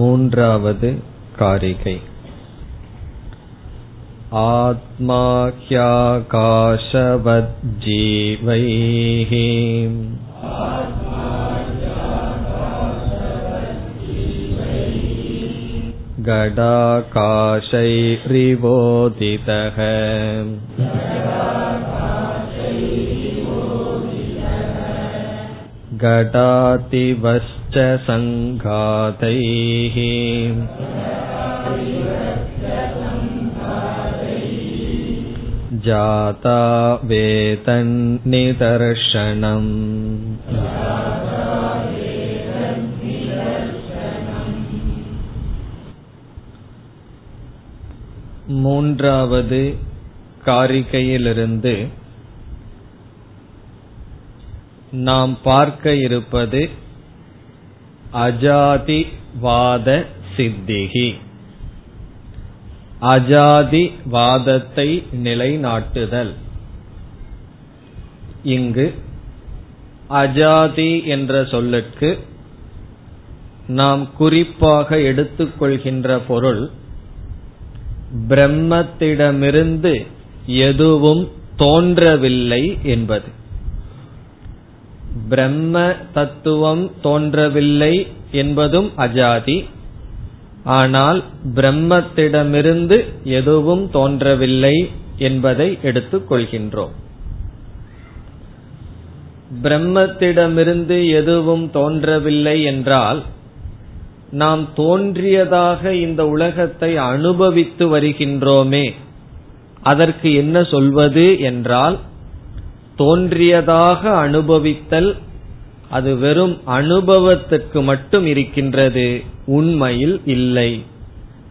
மூன்றாவது कारिकै आत्मा ह्याकाशवज्जीवैः गडाकाशैरिवोदितः घटातिवश्च सङ्घातैः जाता वेतन्निदर्शनम् மூன்றாவது காரிகையிலிருந்து நாம் பார்க்க இருப்பது அஜாதிவாத சித்திகி அஜாதிவாதத்தை நிலைநாட்டுதல். இங்கு அஜாதி என்ற சொல்லுக்கு நாம் குறிப்பாக எடுத்துக்கொள்கின்ற பொருள் பிரம்மத்திடமிருந்து எதுவும் தோன்றவில்லை என்பது. பிரம்ம தத்துவம் தோன்றவில்லை என்பதும் அஜாதி. ஆனால் பிரம்மத்திடமிருந்து எதுவும் தோன்றவில்லை என்பதை எடுத்துக் கொள்கின்றோம். பிரம்மத்திடமிருந்து எதுவும் தோன்றவில்லை என்றால் நாம் தோன்றியதாக இந்த உலகத்தை அனுபவித்து வருகின்றோமே அதற்கு என்ன சொல்வது என்றால் தோன்றியதாக அனுபவித்தல் அது வெறும் அனுபவத்துக்கு மட்டும் இருக்கின்றது உண்மையில் இல்லை.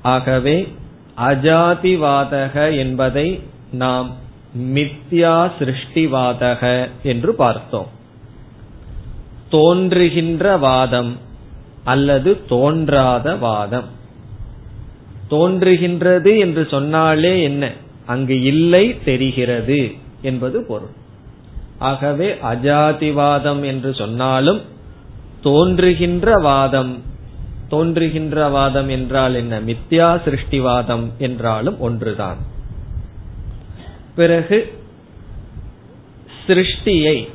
ஆகவே அஜாதிவாதக என்பதை நாம் மித்யா சிருஷ்டிவாதக என்று பார்த்தோம். தோன்றுகின்ற வாதம் அல்லது தோன்றாத வாதம். தோன்றுகின்றது என்று சொன்னாலே என்ன? அங்கு இல்லை தெரிகிறது என்பது பொருள். ஆகவே அஜாதிவாதம் என்று சொன்னாலும் தோன்றுகின்ற வாதம் தோன்றுகின்ற வாதம் என்றால் என்ன? மித்யா சிருஷ்டிவாதம் என்றாலும் ஒன்றுதான். பிறகு சிருஷ்டியை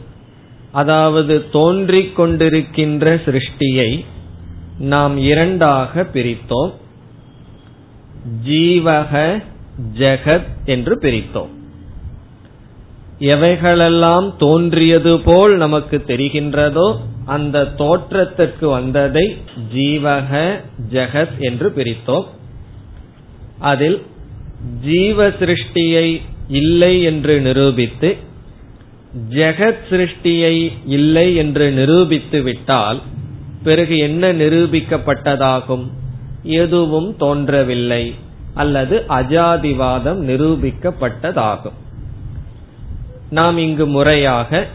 அதாவது தோன்றிக் கொண்டிருக்கின்ற சிருஷ்டியை நாம் இரண்டாக பிரித்தோம். ஜீவக ஜெகத் என்று பிரித்தோம். எவைகளெல்லாம் தோன்றியது போல் நமக்கு தெரிகின்றதோ அந்த தோற்றத்திற்கு வந்ததை ஜீவக ஜெகத் என்று பிரித்தோம். அதில் ஜீவ சிருஷ்டியை இல்லை என்று நிரூபித்து ஜெகத் சிருஷ்டியை இல்லை என்று நிரூபித்து விட்டால் பிறகு என்ன நிரூபிக்கப்பட்டதாகும்? எதுவும் தோன்றவில்லை. அல்லது அஜாதிவாதம் நிரூபிக்கப்பட்டதாகும். நாம் இங்கு முறையாக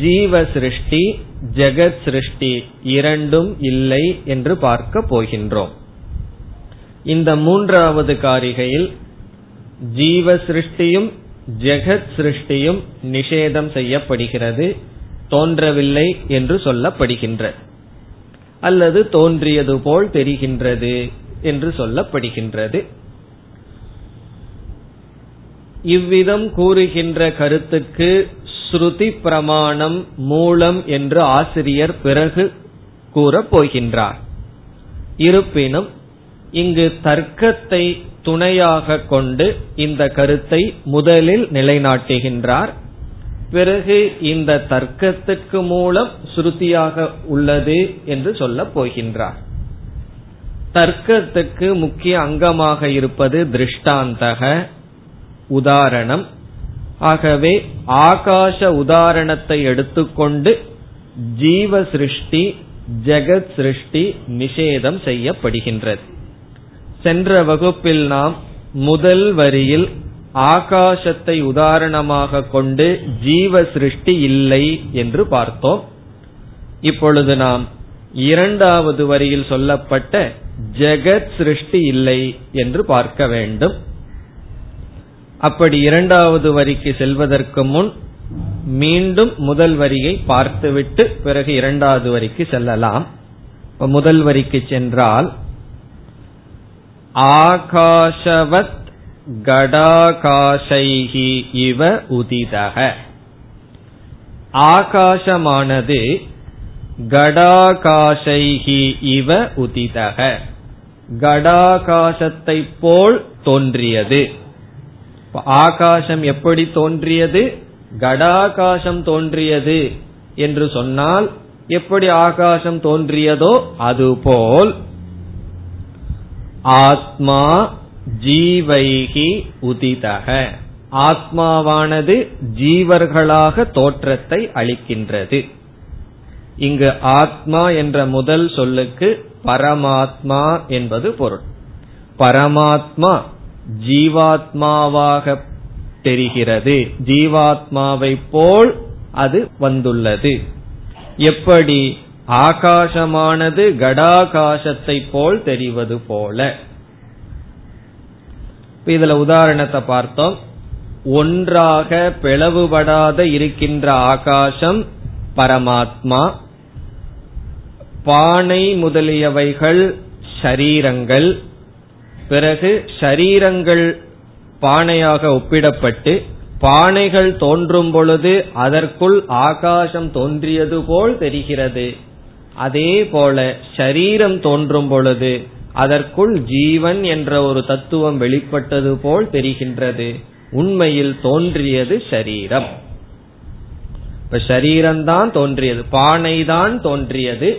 ஜீவ சிருஷ்டி ஜெகத் சிருஷ்டி இரண்டும் இல்லை என்று பார்க்க போகின்றோம். இந்த மூன்றாவது காரிகையில் ஜீவ சிருஷ்டியும் ஜெகத் சிருஷ்டியும் நிஷேதம் செய்யப்படுகிறது தோன்றவில்லை என்று சொல்லப்படுகின்ற அல்லது தோன்றியது போல் தெரிகின்றது என்று சொல்லப்படுகின்றது. இவ்விதம் கூறுகின்ற கருத்துக்கு ஸ்ருதி பிரமாணம் மூலம் என்று ஆசிரியர் பிறகு கூறப் போகின்றார். இருப்பினும் இங்கு தர்க்கத்தை துணையாக கொண்டு இந்த கருத்தை முதலில் நிலைநாட்டுகின்றார். பிறகு இந்த தர்க்கத்துக்கு மூலம் ஸ்ருதியாக உள்ளது என்று சொல்லப் போகின்றார். தர்க்கத்துக்கு முக்கிய அங்கமாக இருப்பது திருஷ்டாந்தக உதாரணம். ஆகவே ஆகாச உதாரணத்தை எடுத்துக்கொண்டு ஜீவ சிருஷ்டி ஜெகத் சிருஷ்டி நிஷேதம் செய்யப்படுகின்றது. சென்ற வகுப்பில் நாம் முதல் வரியில் ஆகாசத்தை உதாரணமாக கொண்டு ஜீவ சிருஷ்டி இல்லை என்று பார்த்தோம். இப்பொழுது நாம் இரண்டாவது வரியில் சொல்லப்பட்ட ஜெகத் சிருஷ்டி இல்லை என்று பார்க்க வேண்டும். அப்படி இரண்டாவது வரிக்கு செல்வதற்கு முன் மீண்டும் முதல் வரியை பார்த்துவிட்டு பிறகு இரண்டாவது வரிக்கு செல்லலாம். முதல் வரிக்கு சென்றால் ஆகாஷவத் கடாகாஷைகி இவ உதிதக. ஆகாசமானது கடாகாஷைகி இவ உதிதக. கடாகாசத்தை போல் தோன்றியது. ஆகாசம் எப்படி தோன்றியது? கடாகாசம் தோன்றியது என்று சொன்னால் எப்படி ஆகாசம் தோன்றியதோ அதுபோல் ஆத்மா ஜீவைகி உதிதக. ஆத்மாவானது ஜீவர்களாக தோற்றத்தை அளிக்கின்றது. இங்கு ஆத்மா என்ற முதல் சொல்லுக்கு பரமாத்மா என்பது பொருள். பரமாத்மா ஜீவாத்மாவாக தெரிகிறது. ஜீவாத்மாவை போல் அது வந்துள்ளது. எப்படி? ஆகாசமானது கடாகாசத்தை போல் தெரிவது போல. இதுல உதாரணத்தை பார்த்தோம். ஒன்றாக பிளவுபடாத இருக்கின்ற ஆகாசம் பரமாத்மா பானை முதலியவைகள் ஷரீரங்கள் பிறகு ஷரீரங்கள் பானையாக ஒப்பிடப்பட்டு பானைகள் தோன்றும் பொழுது அதற்குள் ஆகாசம் தோன்றியது போல் தெரிகிறது. அதே போல ஷரீரம் தோன்றும் பொழுது அதற்குள் ஜீவன் என்ற ஒரு தத்துவம் வெளிப்பட்டது போல் தெரிகின்றது. உண்மையில் தோன்றியது ஷரீரம் இப்ப ஷரீரம்தான் தோன்றியது பானை தான் தோன்றியது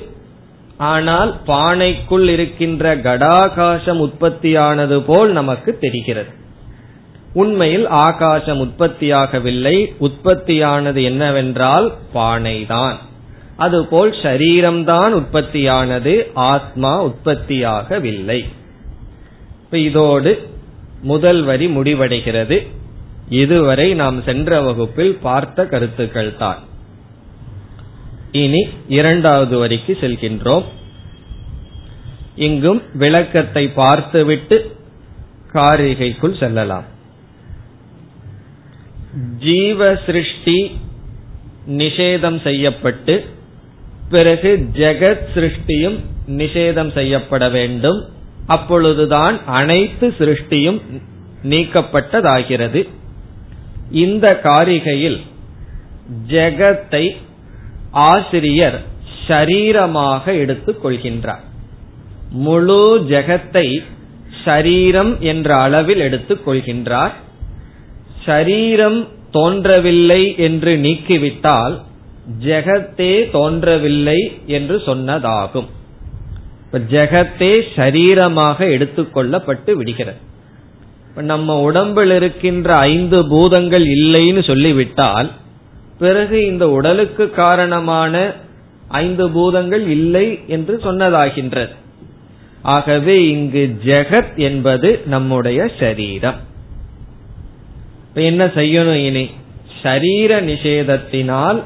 ஆனால் பானைக்குள் இருக்கின்ற கடாகாசம் உற்பத்தியானது போல் நமக்கு தெரிகிறது. உண்மையில் ஆகாசம் உற்பத்தியாகவில்லை. உற்பத்தியானது என்னவென்றால் பானைதான். அதுபோல் ஷரீரம்தான் உற்பத்தியானது. ஆத்மா உற்பத்தியாகவில்லை. இதோடு முதல் வரி முடிவடைகிறது. இதுவரை நாம் சென்ற வகுப்பில் பார்த்த கருத்துக்கள் தான். இனி இரண்டாவது வரிக்கு செல்கின்றோம். இங்கும் விளக்கத்தை பார்த்துவிட்டு காரிகைக்குள் செல்லலாம். ஜீவ சிருஷ்டி நிஷேதம் செய்யப்பட்டு பிறகு ஜெகத் சிருஷ்டியும் நிஷேதம் செய்யப்பட வேண்டும். அப்பொழுதுதான் அனைத்து சிருஷ்டியும் நீக்கப்பட்டதாகிறது. இந்த காரிகையில் ஜெகத்தை ஆசிரியர் ஷரீரமாக எடுத்துக் கொள்கின்றார். முழு ஜெகத்தை ஷரீரம் என்ற அளவில் எடுத்துக் கொள்கின்றார். ஷரீரம் தோன்றவில்லை என்று நீக்கிவிட்டால் ஜெகத்தே தோன்றவில்லை என்று சொன்னதாகும். ஜெகத்தே ஷரீரமாக எடுத்துக்கொள்ளப்பட்டு விடுகிறது. நம்ம உடம்பில் இருக்கின்ற ஐந்து பூதங்கள் இல்லைன்னு சொல்லிவிட்டால் பிறகு இந்த உடலுக்கு காரணமான ஐந்து பூதங்கள் இல்லை என்று சொன்னதாகின்றது. ஆகவே இங்கு ஜெகத் என்பது நம்முடைய சரீரம். என்ன செய்யணும் இனி? ஷரீர நிஷேதத்தினால்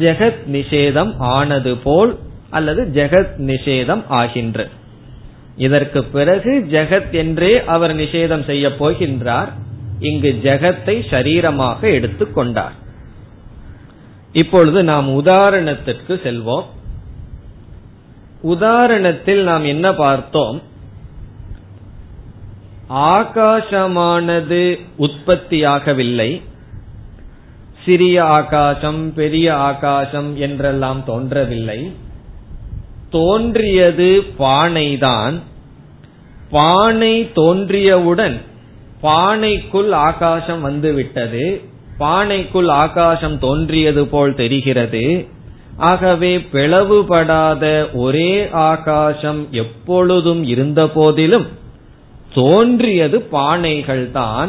ஜெகத் நிஷேதம் ஆனது போல் அல்லது ஜெகத் நிஷேதம் ஆகின்ற இதற்கு பிறகு ஜெகத் என்றே அவர் நிஷேதம் செய்ய போகின்றார். இங்கு ஜெகத்தை ஷரீரமாக எடுத்துக்கொண்டார் இப்பொழுது நாம் உதாரணத்திற்கு செல்வோம். உதாரணத்தில் நாம் என்ன பார்த்தோம்? ஆகாசமானது உற்பத்தியாகவில்லை. சிறிய ஆகாசம் பெரிய ஆகாசம் என்றெல்லாம் தோன்றவில்லை. தோன்றியது பானைதான். பானை தோன்றியவுடன் பானைக்குள் ஆகாசம் வந்துவிட்டது. பானைக்குள் ஆகாசம் தோன்றியது போல் தெரிகிறது. ஆகவே பிளவுபடாத ஒரே ஆகாசம் எப்பொழுதும் இருந்த போதிலும் தோன்றியது பானைகள்தான்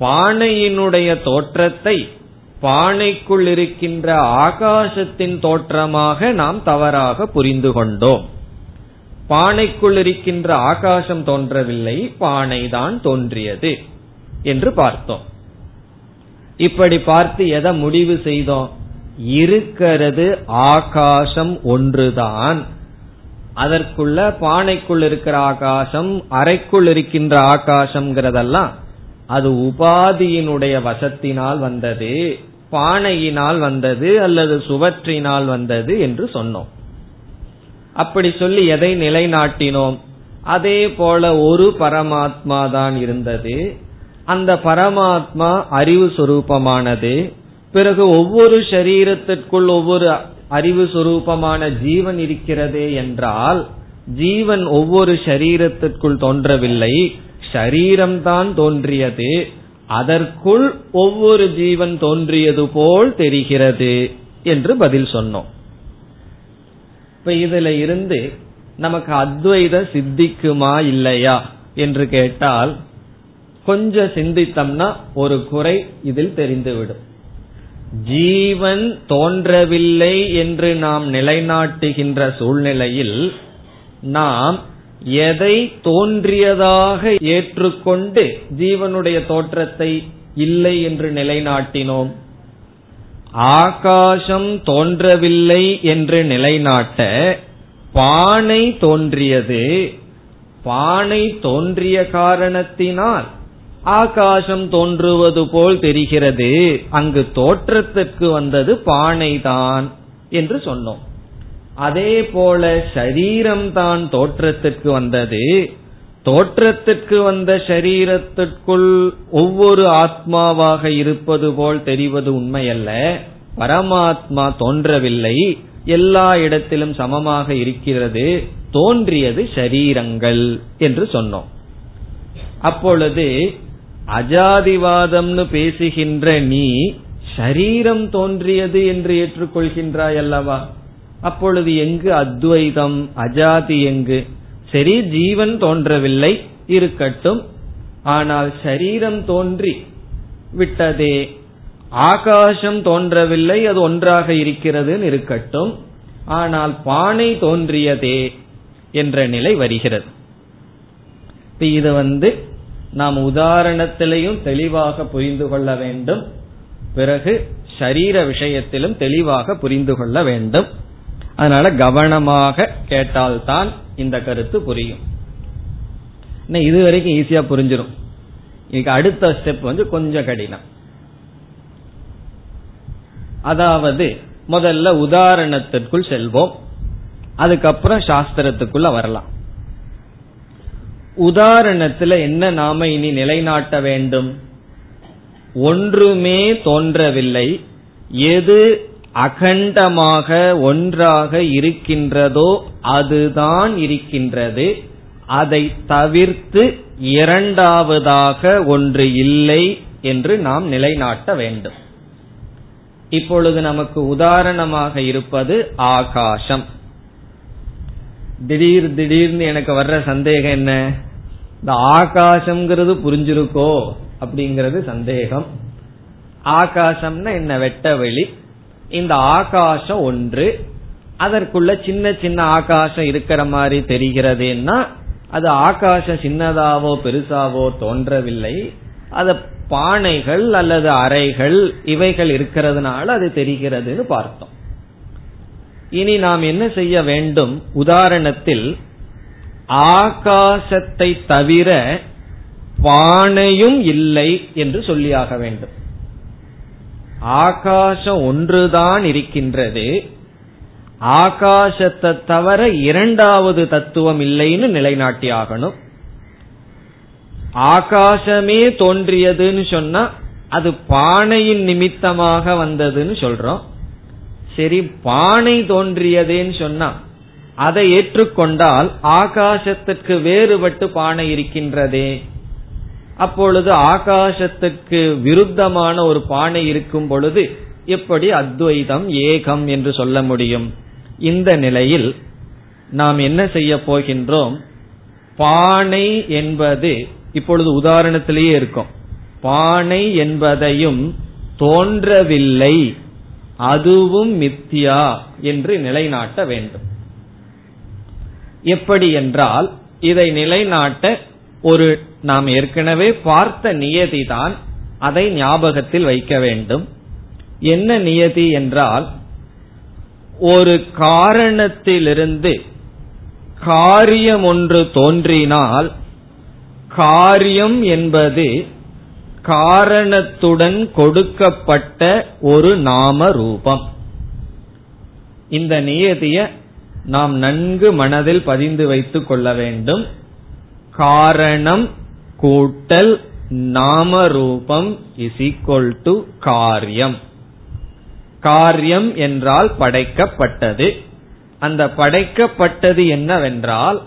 பானையினுடைய தோற்றத்தை பானைக்குள் இருக்கின்ற ஆகாசத்தின் தோற்றமாக நாம் தவறாக புரிந்து கொண்டோம். பானைக்குள் இருக்கின்ற ஆகாசம் தோன்றவில்லை பானைதான் தோன்றியது என்று பார்த்தோம். இப்படி பார்த்து எதை முடிவு செய்தோம்? இருக்கிறது ஆகாசம் ஒன்றுதான். அதற்குள்ள பானைக்குள் இருக்கிற ஆகாசம் அறைக்குள் இருக்கின்ற ஆகாசம்ங்கிறதெல்லாம் அது உபாதியினுடைய வசத்தினால் வந்தது பானையினால் வந்தது அல்லது சுவற்றினால் வந்தது என்று சொன்னோம். அப்படி சொல்லி எதை நிலைநாட்டினோம்? அதே போல ஒரு பரமாத்மா தான் இருந்தது. அந்த பரமாத்மா அறிவு சுரூபமானது பிறகு ஒவ்வொரு சரீரத்திற்குள் ஒவ்வொரு அறிவு சுரூபமான ஜீவன் இருக்கிறது என்றால் ஜீவன் ஒவ்வொரு சரீரத்திற்குள் தோன்றவில்லை ஷரீரம்தான் தோன்றியது அதற்குள் ஒவ்வொரு ஜீவன் தோன்றியது போல் தெரிகிறது என்று பதில் சொன்னோம். இப்ப இதுல இருந்து நமக்கு அத்வைத சித்திக்குமா இல்லையா என்று கேட்டால் கொஞ்சம் சிந்தித்தம்னா ஒரு குறை இதில் தெரிந்துவிடும். ஜீவன் தோன்றவில்லை என்று நாம் நிலைநாட்டுகின்ற சூழ்நிலையில் நாம் எதை தோன்றியதாக ஏற்றுக்கொண்டு ஜீவனுடைய தோற்றத்தை இல்லை என்று நிலைநாட்டினோம்? ஆகாசம் தோன்றவில்லை என்று நிலைநாட்ட பானை தோன்றியது. பானை தோன்றிய காரணத்தினால் ஆகாசம் தோன்றுவது போல் தெரிகிறது. அங்கு தோற்றத்திற்கு வந்தது பானைதான் என்று சொன்னோம். அதே போல சரீரம் தான் தோற்றத்திற்கு வந்தது. தோற்றத்திற்கு வந்த சரீரத்திற்குள் ஒவ்வொரு ஆத்மாவாக இருப்பது போல் தெரிவது உண்மையல்ல. பரமாத்மா தோன்றவில்லை. எல்லா இடத்திலும் சமமாக இருக்கிறது. தோன்றியது ஷரீரங்கள் என்று சொன்னோம். அப்பொழுது அஜாதிவாதம்னு பேசுகின்ற நீ ஷரீரம் தோன்றியது என்று ஏற்றுக்கொள்கின்றாய் அல்லவா அப்பொழுது எங்கு அத்வைதம் அஜாதி எங்கு? சரி ஜீவன் தோன்றவில்லை இருக்கட்டும். ஆனால் சரீரம் தோன்றி விட்டதே ஆகாசம் தோன்றவில்லை அது ஒன்றாக இருக்கிறது இருக்கட்டும். ஆனால் பானை தோன்றியதே என்ற நிலை வருகிறது. இது வந்து நாம் உதாரணத்திலையும் தெளிவாக புரிந்து கொள்ள வேண்டும். பிறகு சரீர விஷயத்திலும் தெளிவாக புரிந்து கொள்ள வேண்டும். அதனால கவனமாக கேட்டால்தான் இந்த கருத்து புரியும். இது வரைக்கும் ஈஸியா புரிஞ்சிடும் இன்னைக்கு அடுத்த ஸ்டெப் வந்து கொஞ்சம் கடினம். அதாவது முதல்ல உதாரணத்திற்குள் செல்வோம். அதுக்கப்புறம் சாஸ்திரத்துக்குள்ள வரலாம். உதாரணத்துல என்ன நாம இனி நிலைநாட்ட வேண்டும்? ஒன்றுமே தோன்றவில்லை. எது அகண்டமாக ஒன்றாக இருக்கின்றதோ அதுதான் இருக்கின்றது. அதை தவிர்த்து இரண்டாவதாக ஒன்று இல்லை என்று நாம் நிலைநாட்ட வேண்டும். இப்பொழுது நமக்கு உதாரணமாக இருப்பது ஆகாசம். திடீர் திடீர்னு எனக்கு வர்ற சந்தேகம் என்ன? இந்த ஆகாசம்ங்கிறது புரிஞ்சிருக்கோ அப்படிங்கிறது சந்தேகம். ஆகாசம்னா என்ன? வெட்ட வெளி. இந்த ஆகாசம் ஒன்று. அதற்குள்ள சின்ன சின்ன ஆகாசம் இருக்கிற மாதிரி தெரிகிறதுன்னா அது ஆகாசம் சின்னதாவோ பெருசாவோ தோன்றவில்லை. அது பானைகள் அல்லது அறைகள் இவைகள் இருக்கிறதுனால அது தெரிகிறதுன்னு பார்த்தோம். இனி நாம் என்ன செய்ய வேண்டும்? உதாரணத்தில் ஆகாசத்தை தவிர பானையும் இல்லை என்று சொல்லியாக வேண்டும். ஆகாசம் ஒன்றுதான் இருக்கின்றது. ஆகாசத்தை தவிர இரண்டாவது தத்துவம் இல்லைன்னு நிலைநாட்டி ஆகணும். ஆகாசமே தோன்றியதுன்னு சொன்னா அது பானையின் நிமித்தமாக வந்ததுன்னு சொல்றோம். சரி பானை தோன்றியதேன்னு சொன்னா அதை ஏற்றுக்கொண்டால் ஆகாசத்துக்கு வேறுபட்டு பானை இருக்கின்றதே. அப்பொழுது ஆகாசத்துக்கு விருத்தமான ஒரு பானை இருக்கும் பொழுது எப்படி அத்வைதம் ஏகம் என்று சொல்ல முடியும்? இந்த நிலையில் நாம் என்ன செய்ய போகின்றோம்? பானை என்பது இப்பொழுது உதாரணத்திலேயே இருக்கும். பானை என்பதையும் தோன்றவில்லை அதுவும் மித்தியா என்று நிலைநாட்ட வேண்டும். எப்படி என்றால் இதை நிலைநாட்ட ஒரு நாம் ஏற்கனவே பார்த்த நியதி தான் அதை ஞாபகத்தில் வைக்க வேண்டும். என்ன நியதி என்றால் ஒரு காரணத்திலிருந்து காரியம் ஒன்று தோன்றினால் காரியம் என்பது காரணத்துடன் கொடுக்கப்பட்ட ஒரு நாம ரூபம் இந்த நியதிய நாம் நன்கு மனதில் பதிந்து வைத்துக் கொள்ள வேண்டும். காரணம் கூட்டல் நாம ரூபம் இஸ் ஈக்வல் டு காரியம். காரியம் என்றால் படைக்கப்பட்டது. அந்த படைக்கப்பட்டது என்னவென்றால்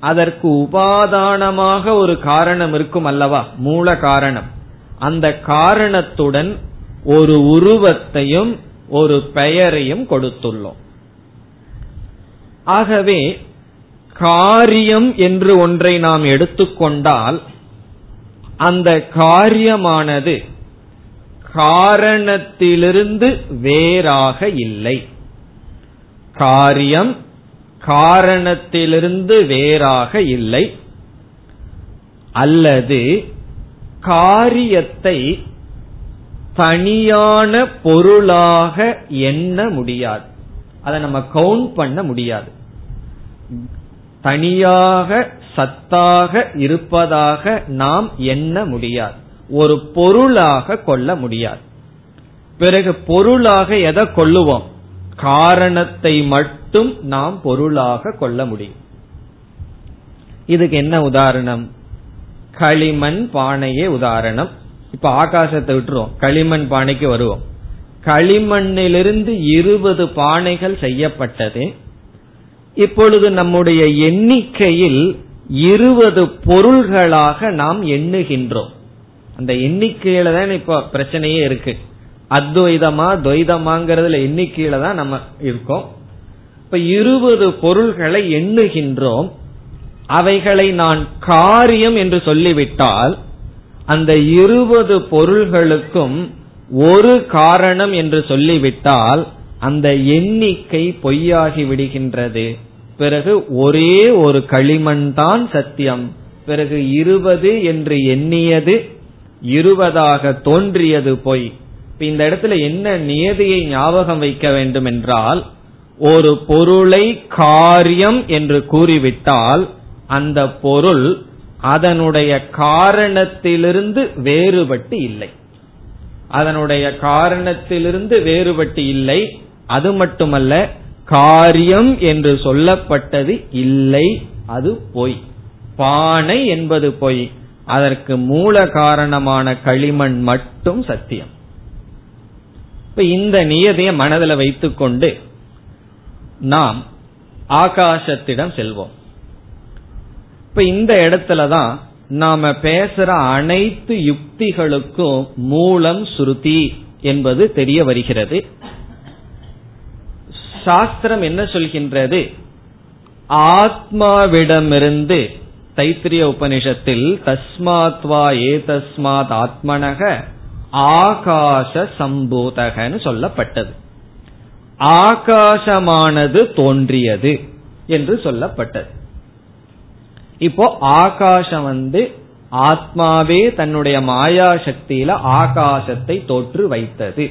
அதற்கு உபாதானமாக ஒரு காரணம் இருக்கும் அல்லவா? மூல காரணம். அந்த காரணத்துடன் ஒரு உருவத்தையும் ஒரு பெயரையும் கொடுத்துள்ளோம். ஆகவே காரியம் என்று ஒன்றை நாம் எடுத்துக்கொண்டால் அந்த காரியமானது காரணத்திலிருந்து வேறாக இல்லை. காரியம் காரணத்திலிருந்து வேறாக இல்லை. அல்லது காரியத்தை தனியான பொருளாக எண்ண முடியாது. அதை நம்ம கவுண்ட் பண்ண முடியாது. தனியாக சத்தாக இருப்பதாக நாம் எண்ண முடியாது. ஒரு பொருளாக கொள்ள முடியாது. பிறகு பொருளாக எதை கொள்ளுவோம்? காரணத்தை மட்டும் நாம் பொருளாக கொள்ள முடியும். இதுக்கு என்ன உதாரணம்? களிமண் பானையே உதாரணம். இப்ப ஆகாசத்தை விட்டுருவோம். களிமண் பானைக்கு வருவோம். களிமண்ணிலிருந்து இருபது பானைகள் செய்யப்பட்டது. இப்பொழுது நம்முடைய எண்ணிக்கையில் இருபது பொருள்களாக நாம் எண்ணுகின்றோம். அந்த எண்ணிக்கையில தான் இப்ப பிரச்சனையே இருக்கு. அத்வைதமா துவைதமாங்கிறதுல எண்ணிக்கையில தான் நம்ம இருக்கோம். இப்ப இருபது பொருள்களை எண்ணுகின்றோம். அவைகளை நான் காரியம் என்று சொல்லிவிட்டால் அந்த இருபது பொருள்களுக்கும் ஒரு காரணம் என்று சொல்லிவிட்டால் அந்த எண்ணிக்கை பொய்யாகி விடுகின்றது. பிறகு ஒரே ஒரு களிமண் தான் சத்தியம். பிறகு இருபது என்று எண்ணியது இருபதாக தோன்றியது பொய். இந்த இடத்துல என்ன நியதியை ஞாபகம் வைக்க வேண்டும் என்றால் ஒரு பொருளை காரியம் என்று கூறிவிட்டால் அந்த பொருள் அதனுடைய காரணத்திலிருந்து வேறுபட்டு இல்லை. அதனுடைய காரணத்திலிருந்து வேறுபட்டு இல்லை அது மட்டுமல்ல காரியம் என்று சொல்லப்பட்டது இல்லை அது பொய். பானை என்பது பொய். அதற்கு மூல காரணமான களிமண் மட்டும் சத்தியம். இப்ப இந்த நியதியை மனதில் வைத்துக்கொண்டு நாம் ஆகாசத்திடம் செல்வோம். இப்ப இந்த இடத்துலதான் நாம பேசுற அனைத்து யுக்திகளுக்கும் மூலம் ஸ்ருதி என்பது தெரிய வருகிறது. சாஸ்திரம் என்ன சொல்கின்றது? ஆத்மாவிடமிருந்து தைத்திரிய உபனிஷத்தில் தஸ்மாத்வா ஏ தஸ்மாத் ஆத்மனக ஆகாச சம்பூதகன்னு சொல்லப்பட்டது. ஆகாசமானது தோன்றியது என்று சொல்லப்பட்டது. இப்போ ஆகாசம் வந்து ஆத்மாவே தன்னுடைய மாயா சக்தியில ஆகாசத்தை தோற்று வைத்தது.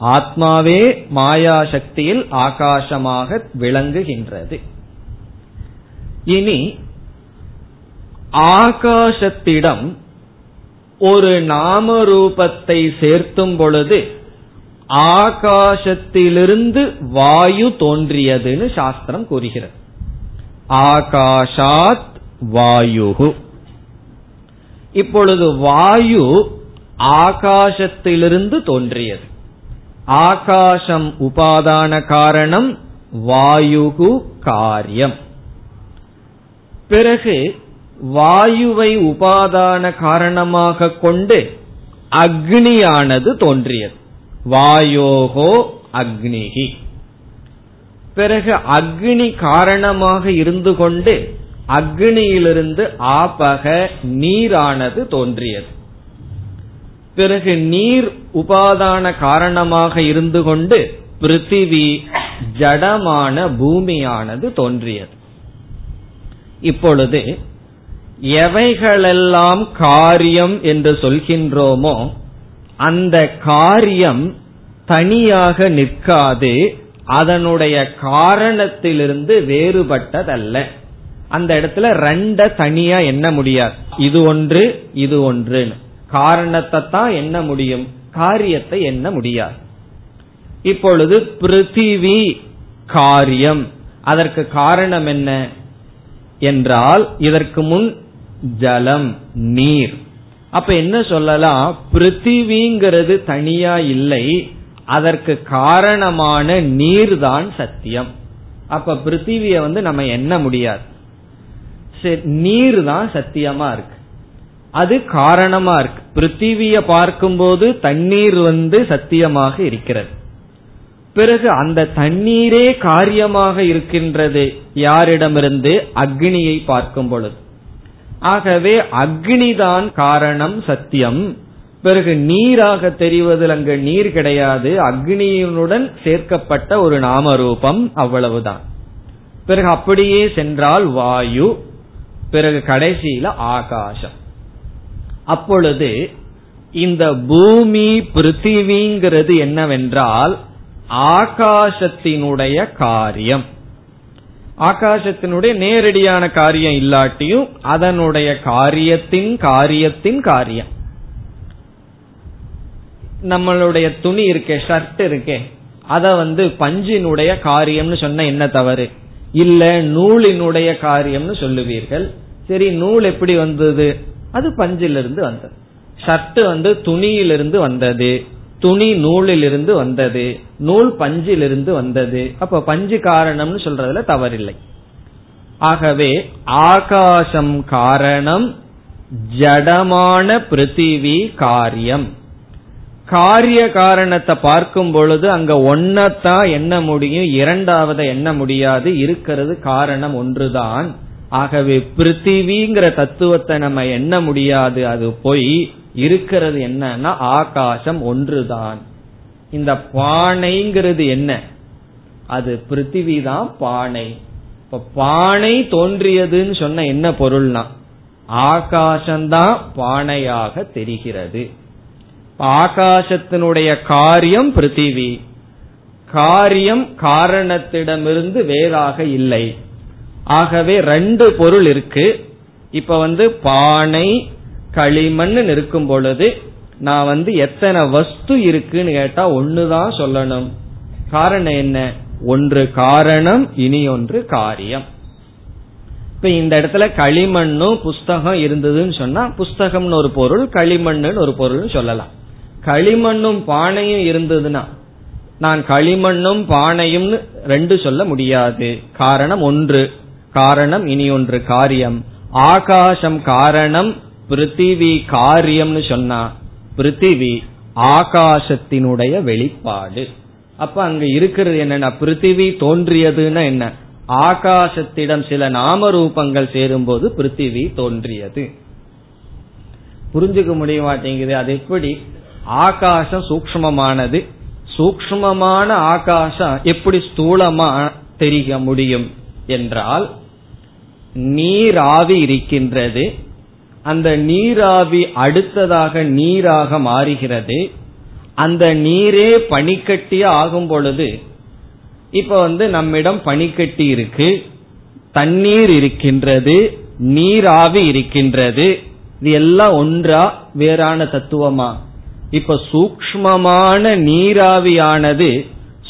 ஆத்மாவே மாயா சக்தியில் ஆகாசமாக விளங்குகின்றது. இனி ஆகாசத்திடம் ஒரு நாம ரூபத்தை சேர்த்தும் பொழுது ஆகாசத்திலிருந்து வாயு தோன்றியதுன்னு சாஸ்திரம் கூறுகிறது. ஆகாஷாத் வாயு இப்பொழுது வாயு ஆகாசத்திலிருந்து தோன்றியது. ஆகாசம் உபாதான காரணம் வாயுகு காரியம். பிறகு வாயுவை உபாதான காரணமாக கொண்டு அக்னியானது தோன்றியது. வாயோகோ அக்னிகி பிறகு அக்னி காரணமாக இருந்து கொண்டு அக்னியிலிருந்து ஆபக நீரானது தோன்றியது. பிறகு நீர் உபாதான காரணமாக இருந்து கொண்டு பிருத்திவி ஜடமான பூமியானது தோன்றியது. இப்பொழுது எவைகளெல்லாம் காரியம் என்று சொல்கின்றோமோ அந்த காரியம் தனியாக நிற்காது அதனுடைய காரணத்திலிருந்து வேறுபட்டதல்ல. அந்த இடத்துல ரெண்ட தனியா எண்ண முடியாது. இது ஒன்று இது ஒன்றுன்னு. காரணத்தை தான் எண்ண முடியும்? காரியத்தை எண்ண முடியாது? இப்பொழுது பிருத்திவி காரியம். அதற்கு காரணம் என்ன? என்றால் இதற்கு முன் ஜலம் நீர். அப்ப என்ன சொல்லலாம்? பிருத்திவிங்கிறது தனியா இல்லை. அதற்கு காரணமான நீர் தான் சத்தியம். அப்ப பிருத்திவிய வந்து நம்ம எண்ண முடியாது. நீர் தான் சத்தியமா இருக்கு. அது காரணமா இருக்கு. பிருத்திவிய பார்க்கும்போது தண்ணீர் வந்து சத்தியமாக இருக்கிறது. பிறகு அந்த தண்ணீரே காரியமாக இருக்கின்றது யாரிடமிருந்து? அக்னியை பார்க்கும் பொழுது. ஆகவே அக்னிதான் காரணம் சத்தியம். பிறகு நீராக தெரிவதில் அங்கு நீர் கிடையாது. அக்னியினுடன் சேர்க்கப்பட்ட ஒரு நாம ரூபம் அவ்வளவுதான். பிறகு அப்படியே சென்றால் வாயு பிறகு கடைசியில ஆகாசம். அப்பொழுது இந்த பூமி பிருத்திவிங்கிறது என்னவென்றால் ஆகாசத்தினுடைய காரியம். ஆகாசத்தினுடைய நேரடியான காரியம் இல்லாட்டியும் அதனுடைய காரியத்தின் காரியத்தின் காரியம். நம்மளுடைய துணி இருக்கே ஷர்ட் இருக்கே அத வந்து பஞ்சினுடைய காரியம்னு சொன்ன என்ன தவறு? இல்ல நூலினுடைய காரியம்னு சொல்லுவீர்கள். சரி நூல் எப்படி வந்தது? அது பஞ்சிலிருந்து வந்தது. ஷர்ட் வந்து துணியிலிருந்து வந்தது துணி நூலிலிருந்து வந்தது நூல் பஞ்சிலிருந்து வந்தது. அப்ப பஞ்சு காரணம்னு சொல்றதுல தவறில்லை. ஆகவே ஆகாசம் காரணம் ஜடமான பிருத்திவி காரியம். காரிய காரணத்தை பார்க்கும் பொழுது அங்க ஒன்னத்தான் எண்ண முடியும் இரண்டாவதை எண்ண முடியாது இருக்கிறது காரணம் ஒன்றுதான். ஆகவே பிருத்திவிங்கிற தத்துவத்தை நம்ம எண்ண முடியாது. அது பொய் இருக்கிறது என்னன்னா ஆகாசம் ஒன்றுதான். இந்த பானைங்கிறது என்ன? அது பிருத்திவி தான் பானை. இப்ப பானை தோன்றியதுன்னு சொன்ன என்ன பொருள்னா ஆகாசம்தான் பானையாக தெரிகிறது. ஆகாசத்தினுடைய காரியம் பிருத்திவி. காரியம் காரணத்திடமிருந்து வேறாக இல்லை. ஆகவே ரெண்டு பொருள் இருக்கு. இப்ப வந்து பானை களிமண் இருக்கும் பொழுது நான் வந்து எத்தனை வஸ்து இருக்குன்னு கேட்டா ஒண்ணுதான் சொல்லணும். காரணம் என்ன? ஒன்று காரணம் இனி ஒன்று காரியம். இப்ப இந்த இடத்துல களிமண்ணும் புஸ்தகம் இருந்ததுன்னு சொன்னா புஸ்தகம்னு ஒரு பொருள் களிமண்ணுன்னு ஒரு பொருள் சொல்லலாம். களிமண்ணும் பானையும் இருந்ததுன்னா நான் களிமண்ணும் பானையும் ரெண்டு சொல்ல முடியாது. காரணம் ஒன்று. காரணம் இனி ஒன்று காரியம். ஆகாசம் காரணம் பிருத்திவி காரியம்னு சொன்னா பிருத்திவி ஆகாசத்தினுடைய வெளிப்பாடு. அப்ப அங்க இருக்கிறது என்னன்னா பிருத்திவி தோன்றியதுன்னா என்ன? ஆகாசத்திடம் சில நாம ரூபங்கள் சேரும்போது பிருத்திவி தோன்றியது. புரிஞ்சுக்க முடிய மாட்டேங்குது. அது எப்படி? ஆகாசம் சூக்மமானது சூக்மமான ஆகாசம் எப்படி ஸ்தூலமா தெரிய முடியும் என்றால் நீராவி இருக்கின்றது. அந்த நீராவி அடுத்ததாக நீராக மாறுகிறது. அந்த நீரே பனிக்கட்டியா ஆகும் பொழுது இப்ப வந்து நம்மிடம் பனிக்கட்டி இருக்கு தண்ணீர் இருக்கின்றது நீராவி இருக்கின்றது. இது எல்லாம் ஒன்றா வேறான தத்துவமா? இப்ப சூக்மமான நீராவியானது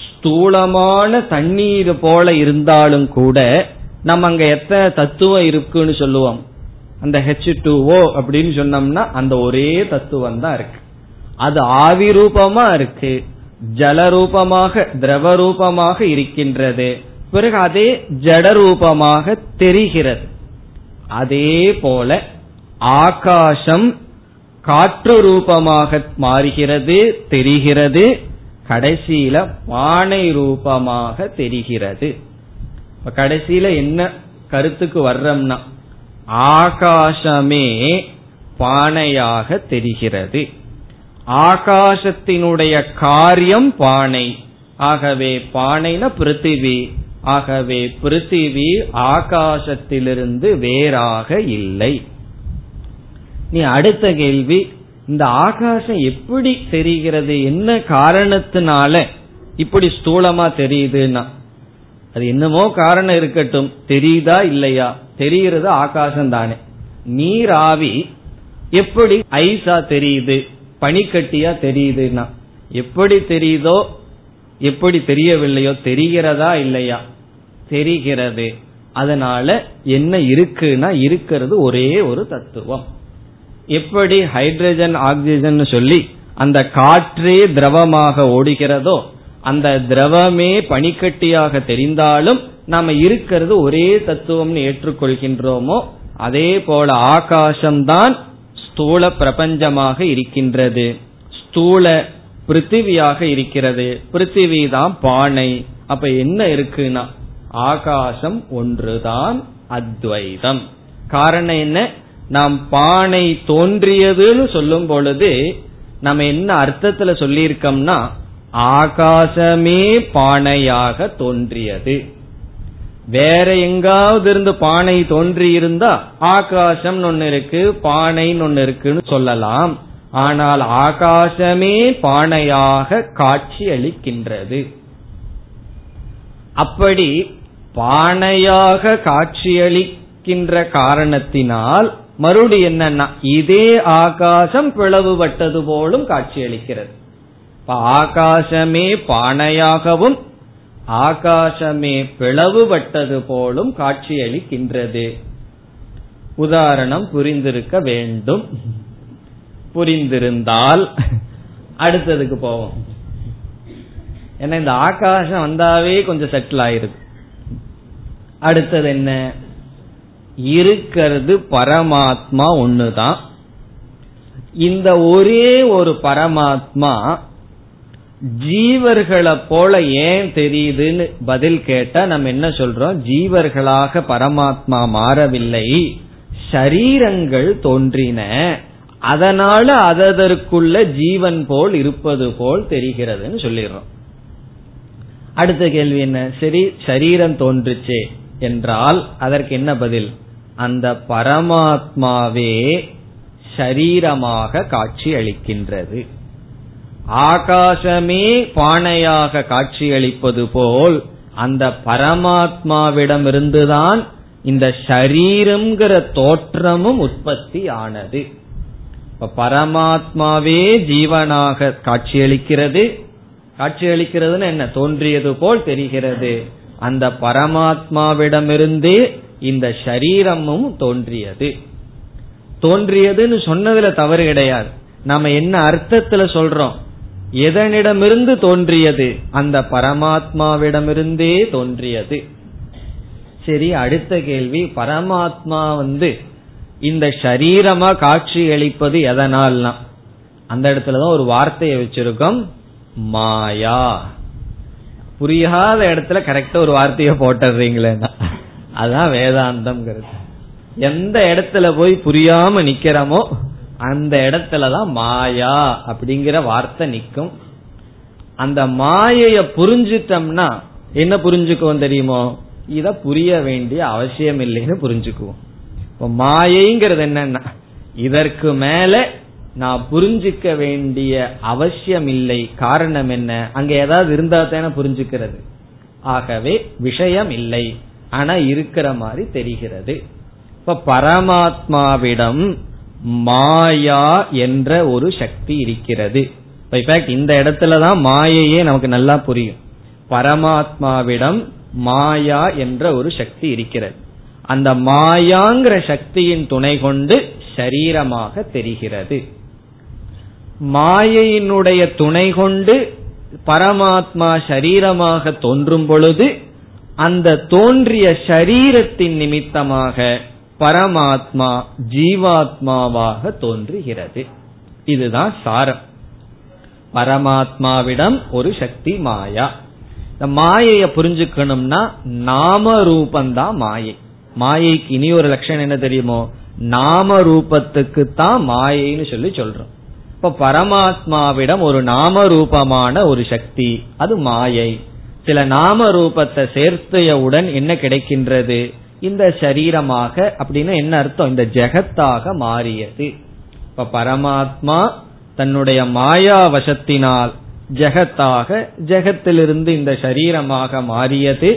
ஸ்தூலமான தண்ணீர் போல இருந்தாலும் கூட நம்ம அங்க எத்தனை தத்துவம் இருக்குன்னு சொல்லுவோம். அந்த ஹெச் டூ ஓ அப்படின்னு சொன்னோம்னா அந்த ஒரே தத்துவம் தான் இருக்கு. அது ஆவி ரூபமா இருக்கு ஜல ரூபமாக திரவ ரூபமாக இருக்கின்றது. பிறகு அதே ஜட ரூபமாக தெரிகிறது. அதே போல ஆகாசம் காற்று ரூபமாக மாறுகிறது தெரிகிறது. கடைசியில பானை ரூபமாக தெரிகிறது. கடைசியில என்ன கருத்துக்கு வர்றோம்னா ஆகாசமே பானையாக தெரிகிறது. ஆகாசத்தினுடைய காரியம் பானை. ஆகவே பானைன பிருத்திவி. ஆகவே பிருத்திவி ஆகாசத்திலிருந்து வேறாக இல்லை. நீ அடுத்த கேள்வி இந்த ஆகாசம் எப்படி தெரிகிறது? என்ன காரணத்தினால இப்படி ஸ்தூலமா தெரியுதுன்னா அது என்னமோ காரணம் இருக்கட்டும். தெரியுதா இல்லையா? தெரிகிறது ஆகாசம் தானே நீர் ஆவி எப்படி ஐசா தெரியுது? பனிக்கட்டியா தெரியுதுன்னா. எப்படி தெரியுதோ எப்படி தெரியவில்லையோ தெரிகிறதா இல்லையா? தெரிகிறது. அதனால என்ன இருக்குன்னா இருக்கிறது ஒரே ஒரு தத்துவம். எப்படி ஹைட்ரஜன் ஆக்சிஜன் சொல்லி அந்த காற்றே திரவமாக ஓடுகிறதோ அந்த திரவமே பனிக்கட்டியாக தெரிந்தாலும் நாம இருக்கிறது ஒரே தத்துவம்னு ஏற்றுக்கொள்கின்றோமோ அதே போல ஆகாசம்தான் ஸ்தூல பிரபஞ்சமாக இருக்கின்றது. ஸ்தூல பிருத்திவியாக இருக்கிறது. பிருத்திவி தான் பானை. அப்ப என்ன இருக்குன்னா ஆகாசம் ஒன்றுதான் அத்வைதம். காரணம் என்ன? நாம் பானை தோன்றியதுன்னு சொல்லும் பொழுது நம்ம என்ன அர்த்தத்துல சொல்லியிருக்கோம்னா ஆகாசமே பானையாக தோன்றியது. வேற எங்காவது இருந்து பானை தோன்றி இருந்தா ஆகாசம் ஒன்னு இருக்கு பானைன்னு ஒன்னு இருக்குன்னு சொல்லலாம். ஆனால் ஆகாசமே பானையாக காட்சி அளிக்கின்றது. அப்படி பானையாக காட்சியளிக்கின்ற காரணத்தினால் மறுபடி என்னன்னா இதே ஆகாசம் பிளவுபட்டது போலும் காட்சியளிக்கிறது ஆகாசமே பானையாகவும் ஆகாசமே பிளவுபட்டது போலும் காட்சியளிக்கின்றது. உதாரணம் புரிந்திருக்க வேண்டும். புரிந்திருந்தால் அடுத்ததுக்கு போவோம். ஏன்னா இந்த ஆகாசம் வந்தாவே கொஞ்சம் செட்டில் ஆயிருது அடுத்தது என்ன? இருக்கிறது பரமாத்மா ஒண்ணுதான். இந்த ஒரே ஒரு பரமாத்மா ஜீவர்களை போல ஏன் தெரியுதுன்னு பதில் கேட்டா நம்ம என்ன சொல்றோம்? ஜீவர்களாக பரமாத்மா மாறவில்லை. ஷரீரங்கள் தோன்றின. அதனால அதற்குள்ள ஜீவன் போல் இருப்பது போல் தெரிகிறதுன்னு சொல்லிடுறோம். அடுத்த கேள்வி என்ன? சரி சரீரம் தோன்றுச்சே என்றால் அதற்கு என்ன பதில்? அந்த பரமாத்மாவே ஷரீரமாக காட்சி அளிக்கின்றது. ஆகாசமே பானையாக காட்சியளிப்பது போல் அந்த பரமாத்மாவிடமிருந்துதான் இந்த ஷரீரம்ங்கிற தோற்றமும் உற்பத்தி ஆனது. இப்ப பரமாத்மாவே ஜீவனாக காட்சியளிக்கிறது. காட்சியளிக்கிறதுன்னு என்ன? தோன்றியது போல் தெரிகிறது. அந்த பரமாத்மாவிடமிருந்து இந்த ஷரீரமும் தோன்றியது. தோன்றியதுன்னு சொன்னதுல தவறு கிடையாது. நாம என்ன அர்த்தத்துல சொல்றோம்? எதனிடமிருந்து தோன்றியது? அந்த பரமாத்மாவிடமிருந்தே தோன்றியது. சரி அடுத்த கேள்வி. பரமாத்மா வந்து இந்த ஷரீரமா காட்சி அளிப்பது எதனால்னா? அந்த இடத்துலதான் ஒரு வார்த்தையை வச்சிருக்கோம். மாயா. புரியாத இடத்துல கரெக்டா ஒரு வார்த்தையை போட்டுறீங்களேன்னா. அதான் வேதாந்தம் எந்த இடத்துல போய் புரியாம நிக்கிறோமோ அந்த இடத்துலதான் மாயா அப்படிங்கிற வார்த்தை நிக்கும் அந்த மாயைய புரிஞ்சிட்டோம்னா என்ன புரிஞ்சுக்குவோம் தெரியுமோ? இத புரிய வேண்டிய அவசியம் இல்லைன்னு புரிஞ்சுக்குவோம். இப்போ மாயைங்கிறது என்னன்னா இதற்கு மேல நான் புரிஞ்சுக்க வேண்டிய அவசியம் இல்லை. காரணம் என்ன? அங்க ஏதாவது இருந்தா தானே புரிஞ்சுக்கிறது. ஆகவே விஷயம் இல்லை. ஆனா இருக்கிற மாதிரி தெரிகிறது. இப்ப பரமாத்மாவிடம் மாயா என்ற ஒரு சக்தி இருக்கிறது. இந்த இடத்துலதான் மாயையே நமக்கு நல்லா புரியும். பரமாத்மாவிடம் மாயா என்ற ஒரு சக்தி இருக்கிறது. அந்த மாயாங்கிற சக்தியின் துணை கொண்டு சரீரமாக தெரிகிறது. மாயையினுடைய துணை கொண்டு பரமாத்மா சரீரமாக தோன்றும் பொழுது அந்த தோன்றிய சரீரத்தின் நிமித்தமாக பரமாத்மா ஜீவாத்மாவாக தோன்றுகிறது. இதுதான் சாரம். பரமாத்மாவிடம் ஒரு சக்தி மாயா. இந்த மாயைய புரிஞ்சுக்கணும்னா நாம ரூபந்தான் மாயை. மாயைக்கு இனி ஒரு லட்சணம் என்ன தெரியுமோ? நாம ரூபத்துக்கு தான் மாயைன்னு சொல்லி சொல்றோம். இப்ப பரமாத்மாவிடம் ஒரு நாம ரூபமான ஒரு சக்தி அது மாயை. சில நாம ரூபத்தை சேர்த்தையவுடன் என்ன கிடைக்கின்றது? இந்த சரீரமாக அப்படின்னு என்ன அர்த்தம்? இந்த ஜெகத்தாக மாறியது. இப்ப பரமாத்மா தன்னுடைய மாயா வசத்தினால் ஜெகத்தாக ஜெகத்திலிருந்து இந்த சரீரமாக மாறியது.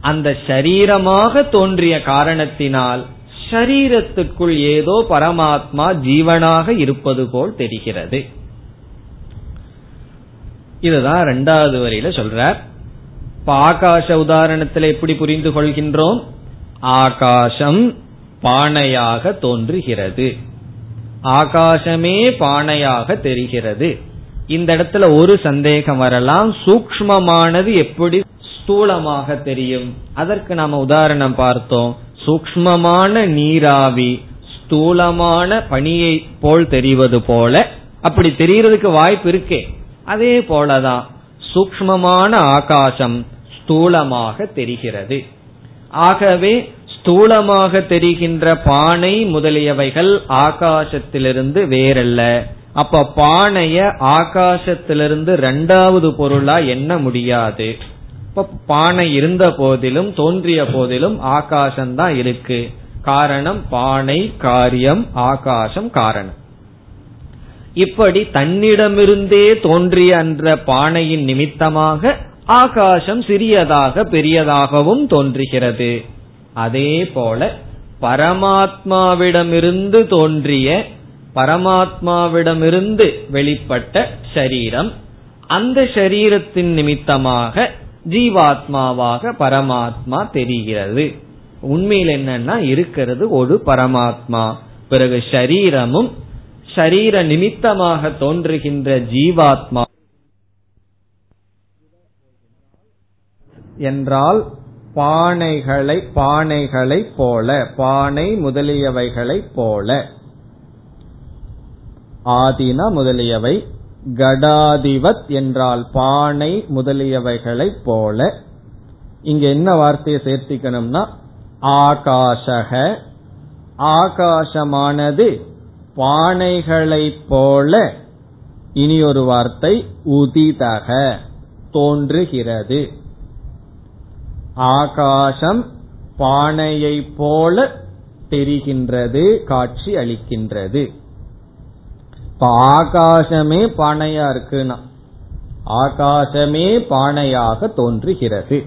அந்த சரீரமாக தோன்றிய காரணத்தினால் ஷரீரத்துக்குள் ஏதோ பரமாத்மா ஜீவனாக இருப்பது போல் தெரிகிறது. இதுதான் ரெண்டாவது வரியில சொல்றார். இப்ப ஆகாச உதாரணத்தில் எப்படி புரிந்து கொள்கின்றோம்? ஆகாசம் பானையாக தோன்றுகிறது. ஆகாசமே பானையாக தெரிகிறது. இந்த இடத்துல ஒரு சந்தேகம் வரலாம். சூக்மமானது எப்படி ஸ்தூலமாக தெரியும்? அதற்கு நாம உதாரணம் பார்த்தோம். சூக்மமான நீராவி ஸ்தூலமான பணியை போல் தெரிவது போல அப்படி தெரியறதுக்கு வாய்ப்பு இருக்கே. அதே போலதான் சூக்மமான ஆகாசம் ஸ்தூலமாக தெரிகிறது. ஆகவே ஸ்தூலமாக தெரிகின்ற பானை முதலியவைகள் ஆகாசத்திலிருந்து வேறல்ல. அப்ப பானைய ஆகாசத்திலிருந்து இரண்டாவது பொருளா எண்ண முடியாது. இப்ப பானை இருந்த போதிலும் தோன்றிய போதிலும் ஆகாசம்தான் இருக்கு. காரணம் பானை காரியம் ஆகாசம் காரணம். இப்படி தன்னிடமிருந்தே தோன்றிய அந்த பானையின் நிமித்தமாக ஆகாசம் சிறியதாக பெரியதாகவும் தோன்றுகிறது. அதே போல பரமாத்மாவிடமிருந்து தோன்றிய பரமாத்மாவிடமிருந்து வெளிப்பட்ட சரீரம் அந்த சரீரத்தின் நிமித்தமாக ஜீவாத்மாவாக பரமாத்மா தெரிகிறது. உண்மையில் என்னன்னா இருக்கிறது ஒரு பரமாத்மா. பிறகு ஷரீரமும் ஷரீர நிமித்தமாக தோன்றுகின்ற ஜீவாத்மா என்றால் பானைகளை பானைகளை போல பானை முதலியவைகளை போல. ஆதினா முதலியவை கடாதிவத் என்றால் பானை முதலியவைகளை போல. இங்க என்ன வார்த்தையை சேர்த்திக்கணும்னா ஆகாஷக. ஆகாசமானது பானைகளைப் போல. இனி ஒரு வார்த்தை உதிதக தோன்றுகிறது. ஆகாசம் பானையை போல தெரிகின்றது காட்சி அளிக்கின்றது. இப்ப ஆகாசமே பானையா இருக்குன்னா ஆகாசமே பானையாக தோன்றுகிறது.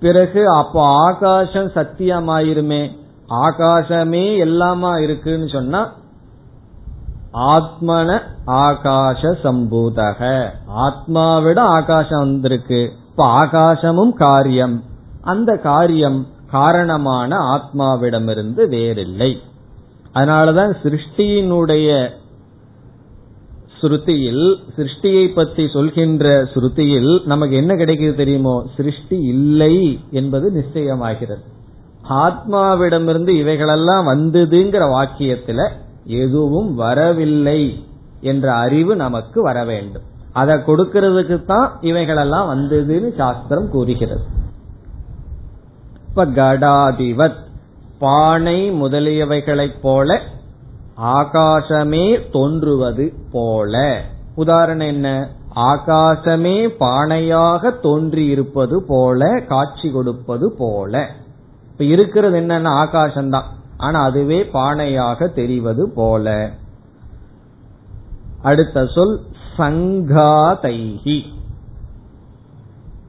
பிறகு அப்போ ஆகாசம் சத்தியமாயிருமே ஆகாசமே எல்லாமா இருக்குன்னு சொன்னா ஆத்மன ஆகாச சம்பூதக. ஆத்மாவிட ஆகாசம் வந்திருக்கு. இப்ப ஆகாசமும் காரியம். அந்த காரியம் காரணமான ஆத்மாவிடமிருந்து வேறில்லை. அதனாலதான் சிருஷ்டியினுடைய ஸ்ருதியில் சிருஷ்டியை பற்றி சொல்கின்ற ஸ்ருதியில் நமக்கு என்ன கிடைக்கிறது தெரியுமோ? சிருஷ்டி இல்லை என்பது நிச்சயமாகிறது. ஆத்மாவிடமிருந்து இவைகளெல்லாம் வந்ததுங்கிற வாக்கியத்துல எதுவும் வரவில்லை என்ற அறிவு நமக்கு வர வேண்டும் அதை கொடுக்கிறதுக்கு தான் இவைகளெல்லாம் வந்ததுன்னு சாஸ்திரம் கூறுகிறது. இப்ப கடாதிவத் பானை முதலியவைகளைப் போல ஆகாசமே தோன்றுவது போல. உதாரணம் என்ன? ஆகாசமே பானையாக தோன்றியிருப்பது போல காட்சி கொடுப்பது போல. இப்ப இருக்கிறது என்னன்னா ஆகாசம்தான். ஆனா அதுவே பானையாக தெரிவது போல. அடுத்த சொல் சங்காதைகி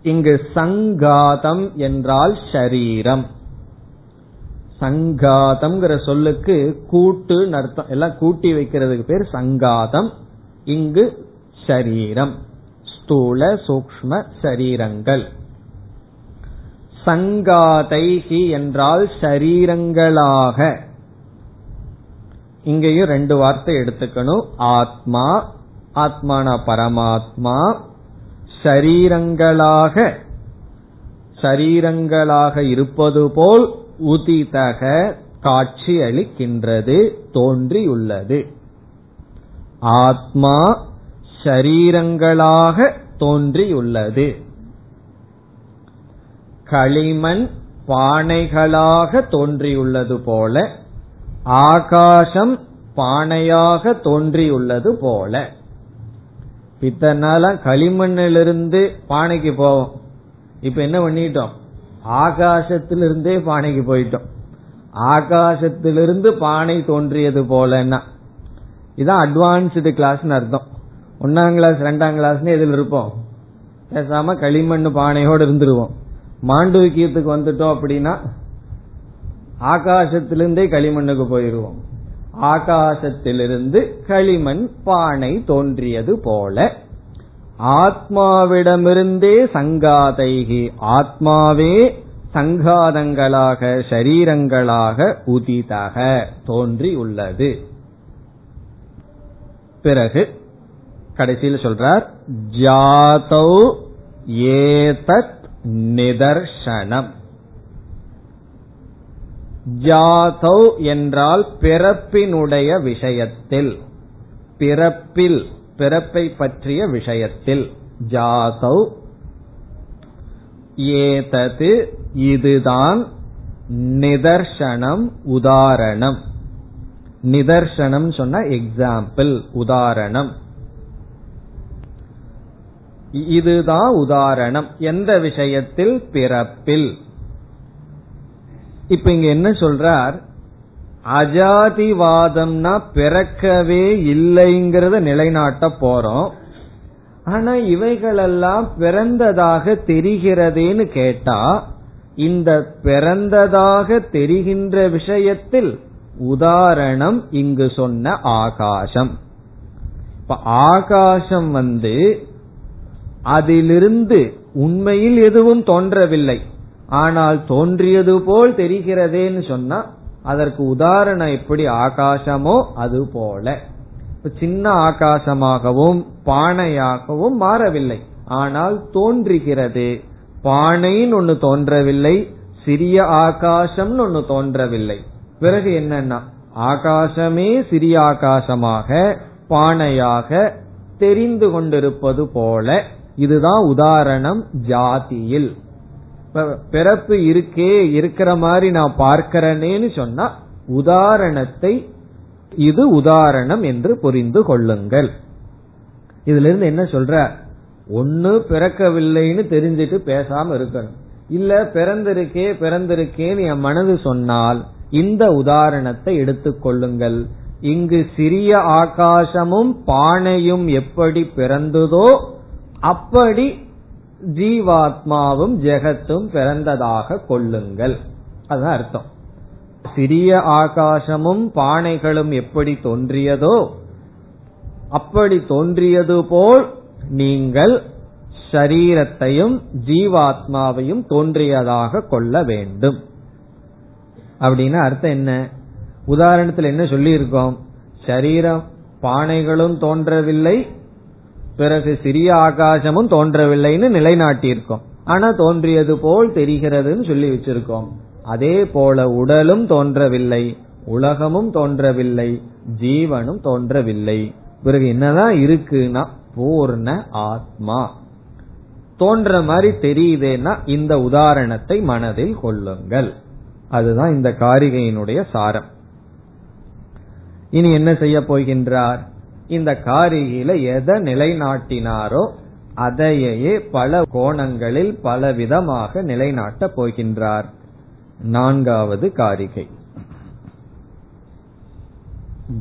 இங்கு சங்காதம் என்றால் ஷரீரம். சங்காதம்ங்கிற சொல்லுக்கு கூட்டு அர்த்தம். எல்லாம் கூட்டி வைக்கிறதுக்கு பேர் சங்காதம். இங்கு ஷரீரம். ஸ்தூல சூக்ம சரீரங்கள் சங்காதைகி என்றால் ஷரீரங்களாக. இங்கேயும் ரெண்டு வார்த்தை எடுத்துக்கணும். ஆத்மா ஆத்மானா பரமாத்மா சரீரங்களாக சரீரங்களாக இருப்பது போல் உதிதக காட்சி அளிக்கின்றது தோன்றியுள்ளது. ஆத்மா சரீரங்களாக தோன்றியுள்ளது. களிமண் பானைகளாக தோன்றியுள்ளது போல ஆகாசம் பானையாக தோன்றியுள்ளது போல. இத்தனால களிமண்ணிலிருந்து பானைக்கு போவோம். இப்ப என்ன பண்ணிட்டோம்? ஆகாசத்திலிருந்தே பானைக்கு போயிட்டோம். ஆகாசத்திலிருந்து பானை தோன்றியது போலன்னா. இதான் அட்வான்ஸ்டு கிளாஸ்னு அர்த்தம். ஒன்னாம் கிளாஸ் ரெண்டாம் கிளாஸ்னு எதில் இருப்போம்? பேசாம களிமண் பானையோடு இருந்துருவோம். மாண்டவிக்கியத்துக்கு வந்துட்டோம் அப்படின்னா ஆகாசத்திலிருந்தே களிமண்ணுக்கு போயிருவோம். ஆகாசத்திலிருந்து களிமண் பானை தோன்றியது போல ஆத்மாவிடமிருந்தே சங்காதைகி ஆத்மாவே சங்காதங்களாக ஷரீரங்களாக உதிதக தோன்றியுள்ளது. பிறகு கடைசியில் சொல்றார் ஜாதௌ ஏதத் நிதர்சனம் ஜாதௌ என்றால் பிறப்பினுடைய விஷயத்தில். பிறப்பில் பிறப்பை பற்றிய விஷயத்தில். ஜாதௌ ஏதது இதுதான் நிதர்சனம் உதாரணம். நிதர்சனம் சொன்ன எக்ஸாம்பிள் உதாரணம். இதுதான் உதாரணம். எந்த விஷயத்தில்? பிறப்பில். இப்ப இங்க என்ன சொல்றார்? அஜாதிவாதம்னா பிறக்கவே இல்லைங்கிறத நிலைநாட்ட போறோம். ஆனா இவைகளெல்லாம் பிறந்ததாக தெரிகிறதேன்னு கேட்டா இந்த பிறந்ததாக தெரிகின்ற விஷயத்தில் உதாரணம் இங்கு சொன்ன ஆகாசம். இப்ப ஆகாசம் வந்து அதிலிருந்து உண்மையில் எதுவும் தோன்றவில்லை. ஆனால் தோன்றியது போல் தெரிகிறதேன்னு சொன்னா அதற்கு உதாரணம் எப்படி ஆகாசமோ அது போல. சின்ன ஆகாசமாகவும் பானையாகவும் மாறவில்லை. ஆனால் தோன்றுகிறது. பானைன்னு ஒன்னு தோன்றவில்லை சிறிய ஆகாசம்னு ஒன்னு தோன்றவில்லை. பிறகு என்னன்னா ஆகாசமே சிறிய ஆகாசமாக பானையாக தெரிந்து கொண்டிருப்பது போல. இதுதான் உதாரணம் ஜாதியில். பிறப்பு இருக்கே இருக்கிற மாதிரி நான் பார்க்கிறேனேன்னு சொன்னா உதாரணத்தை இது உதாரணம் என்று புரிந்து கொள்ளுங்கள். இதுல இருந்து என்ன சொல்ற? ஒன்னு பிறக்கவில்லைன்னு தெரிஞ்சிட்டு பேசாம இருக்கணும். இல்ல பிறந்திருக்கே பிறந்திருக்கேன்னு என் மனது சொன்னால் இந்த உதாரணத்தை எடுத்துக்கொள்ளுங்கள் இங்கு சிறிய ஆகாசமும் பானையும் எப்படி பிறந்ததோ அப்படி ஜீவாத்மாவும் ஜெகத்தும் பிறந்ததாக கொள்ளுங்கள். அதுதான் அர்த்தம். சிறிய ஆகாசமும் பானைகளும் எப்படி தோன்றியதோ அப்படி தோன்றியது போல் நீங்கள் ஷரீரத்தையும் ஜீவாத்மாவையும் தோன்றியதாக கொள்ள வேண்டும். அப்படின்னு அர்த்தம் என்ன? உதாரணத்தில் என்ன சொல்லி இருக்கோம் சரீரம் பானைகளும் தோன்றவில்லை பிறகு சிறிய ஆகாசமும் தோன்றவில்லைன்னு நிலைநாட்டியிருக்கோம். ஆனா தோன்றியது போல் தெரிகிறதுன்னு சொல்லி வச்சிருக்கோம். அதே போல உடலும் தோன்றவில்லை உலகமும் தோன்றவில்லை ஜீவனும் தோன்றவில்லை. பிறகு என்னதான் இருக்குன்னா பூர்ண ஆத்மா. தோன்ற மாதிரி தெரியுதேன்னா இந்த உதாரணத்தை மனதில் கொள்ளுங்கள். அதுதான் இந்த காரிகையினுடைய சாரம். இனி என்ன செய்ய போகின்றார்? இந்த காரிகையில எதை நிலைநாட்டினாரோ அதையே பல கோணங்களில் பல விதமாக நிலைநாட்டப் போகின்றார் நான்காவது காரிகை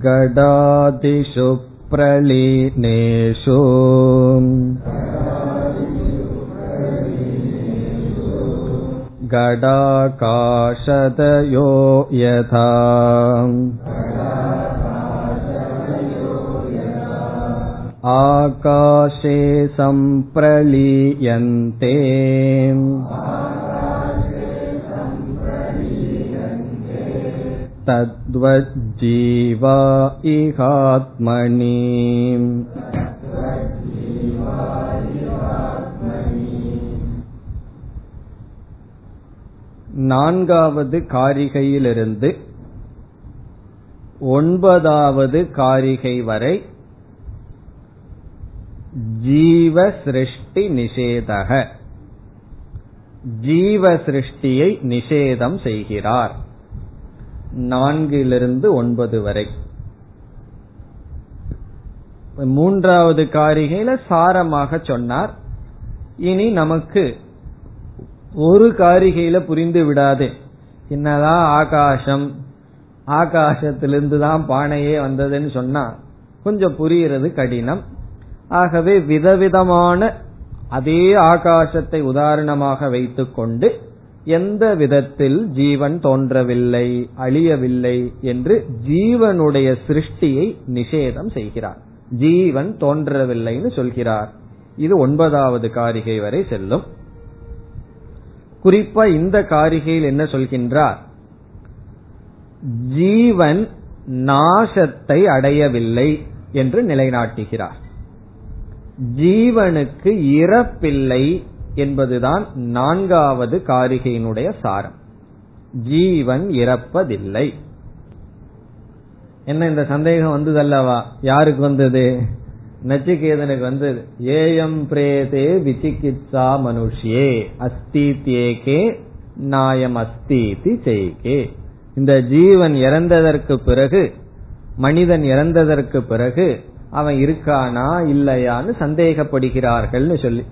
गडादिषु प्रलीनेषु गडाकाशदयो यथा आकाशे सम्प्रलीयन्ते तद्वज्जीवा इहात्मनि நான்காவது காரிகையிலிருந்து ஒன்பதாவது காரிகை வரை ஜீவ சிருஷ்டி நிஷேதக. ஜீவ சிருஷ்டியை நிஷேதம் செய்கிறார். நான்கிலிருந்து ஒன்பது வரை. மூன்றாவது காரிகையில சாரமாக சொன்னார். இனி நமக்கு ஒரு காரிகையில புரிந்து விடாது. என்னதான் ஆகாசம் ஆகாசத்திலிருந்து தான் பானையே வந்ததுன்னு சொன்னா கொஞ்சம் புரியறது கடினம். ஆகவே விதவிதமான அதே ஆகாசத்தை உதாரணமாக வைத்துக்கொண்டு எந்த விதத்தில் ஜீவன் தோன்றவில்லை அழியவில்லை என்று ஜீவனுடைய சிருஷ்டியை நிஷேதம் செய்கிறார். ஜீவன் தோன்றவில்லைன்னு சொல்கிறார். இது ஒன்பதாவது காரிகை வரை செல்லும். குறிப்பா இந்த காரிகையில் என்ன சொல்கின்றார்? ஜீவன் நாசத்தை அடையவில்லை என்று நிலைநாட்டுகிறார். ஜீவனுக்கு இறப்பில்லை என்பதுதான் நான்காவது காரிகையினுடைய சாரம். ஜீவன் இறப்பதில்லை. என்ன இந்த சந்தேகம் வந்ததல்லவா? யாருக்கு வந்தது? நச்சிகேதனுக்கு வந்தது. ஏயம் பிரேதே விசிகித்சா மனுஷியே அஸ்தித்யேகே நாயம் அஸ்தீதி செய்கே. இந்த ஜீவன் இறந்ததற்கு பிறகு மனிதன் இறந்ததற்கு பிறகு அவன் இருக்கானா இல்லையான்னு சந்தேகப்படுகிறார்கள்னு சொல்லி.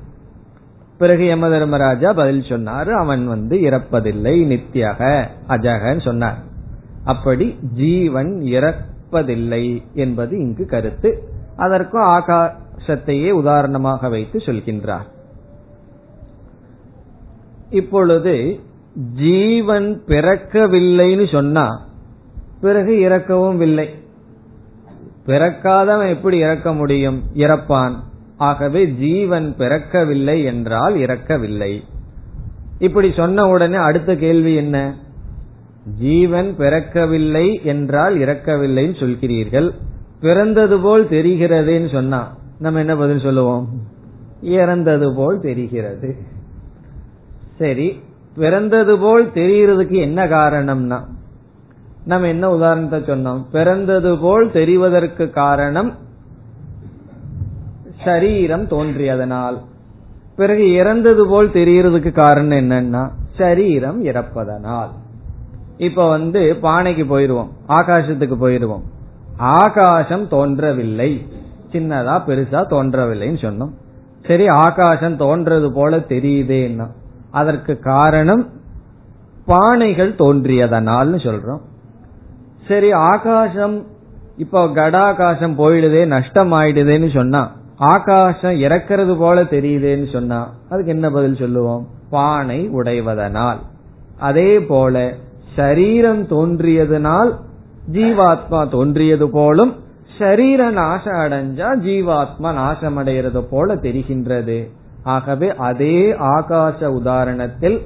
பிறகு யம தர்மராஜா பதில் சொன்னாரு அவன் வந்து இறப்பதில்லை நித்தியக அஜகன்னு சொன்னார். அப்படி ஜீவன் இறப்பதில்லை என்பது இங்கு கருத்து. அதற்கும் ஆகாசத்தையே உதாரணமாக வைத்து சொல்கின்றார். இப்பொழுது ஜீவன் பிறக்கவில்லைன்னு சொன்னா பிறகு இறக்கவும் இல்லை. பிறக்காதவன் எப்படி இறக்க முடியும்? இறப்பான். ஆகவே ஜீவன் பிறக்கவில்லை என்றால் இறக்கவில்லை. இப்படி சொன்ன உடனே அடுத்த கேள்வி என்ன? ஜீவன் பிறக்கவில்லை என்றால் இறக்கவில்லைன்னு சொல்கிறீர்கள். பிறந்தது போல் தெரிகிறதுன்னு சொன்னா நம்ம என்ன பதில் சொல்லுவோம்? இறந்தது போல் தெரிகிறது. சரி பிறந்தது போல் தெரிகிறதுக்கு என்ன காரணம்னா நம்ம என்ன உதாரணத்தை சொன்னோம்? பிறந்தது போல் தெரிவதற்கு காரணம் சரீரம் தோன்றியதனால். பிறகு இறந்தது போல் தெரியறதுக்கு காரணம் என்னன்னா சரீரம் இறப்பதனால். இப்ப வந்து பானைக்கு போயிருவோம் ஆகாசத்துக்கு போயிருவோம். ஆகாசம் தோன்றவில்லை. சின்னதா பெருசா தோன்றவில்லைன்னு சொன்னோம். சரி ஆகாசம் தோன்றது போல தெரியுதேன்னா அதற்கு காரணம் பானைகள் தோன்றியதனால்னு சொல்றோம். சரி ஆகாசம் இப்போ கடாகாசம் போயிடுதே நஷ்டம் ஆயிடுதேன்னு சொன்னா ஆகாசம் இறக்கிறது போல தெரியுதேன்னு சொன்னா அதுக்கு என்ன பதில் சொல்லுவோம்? பானை உடைவதனால். அதே போல சரீரம் தோன்றியதனால் ஜீவாத்மா தோன்றியது போலும் சரீர நாசம் அடைஞ்சா ஜீவாத்மா நாசம் அடைகிறது போல தெரிகின்றது. ஆகவே அதே ஆகாச உதாரணத்தில்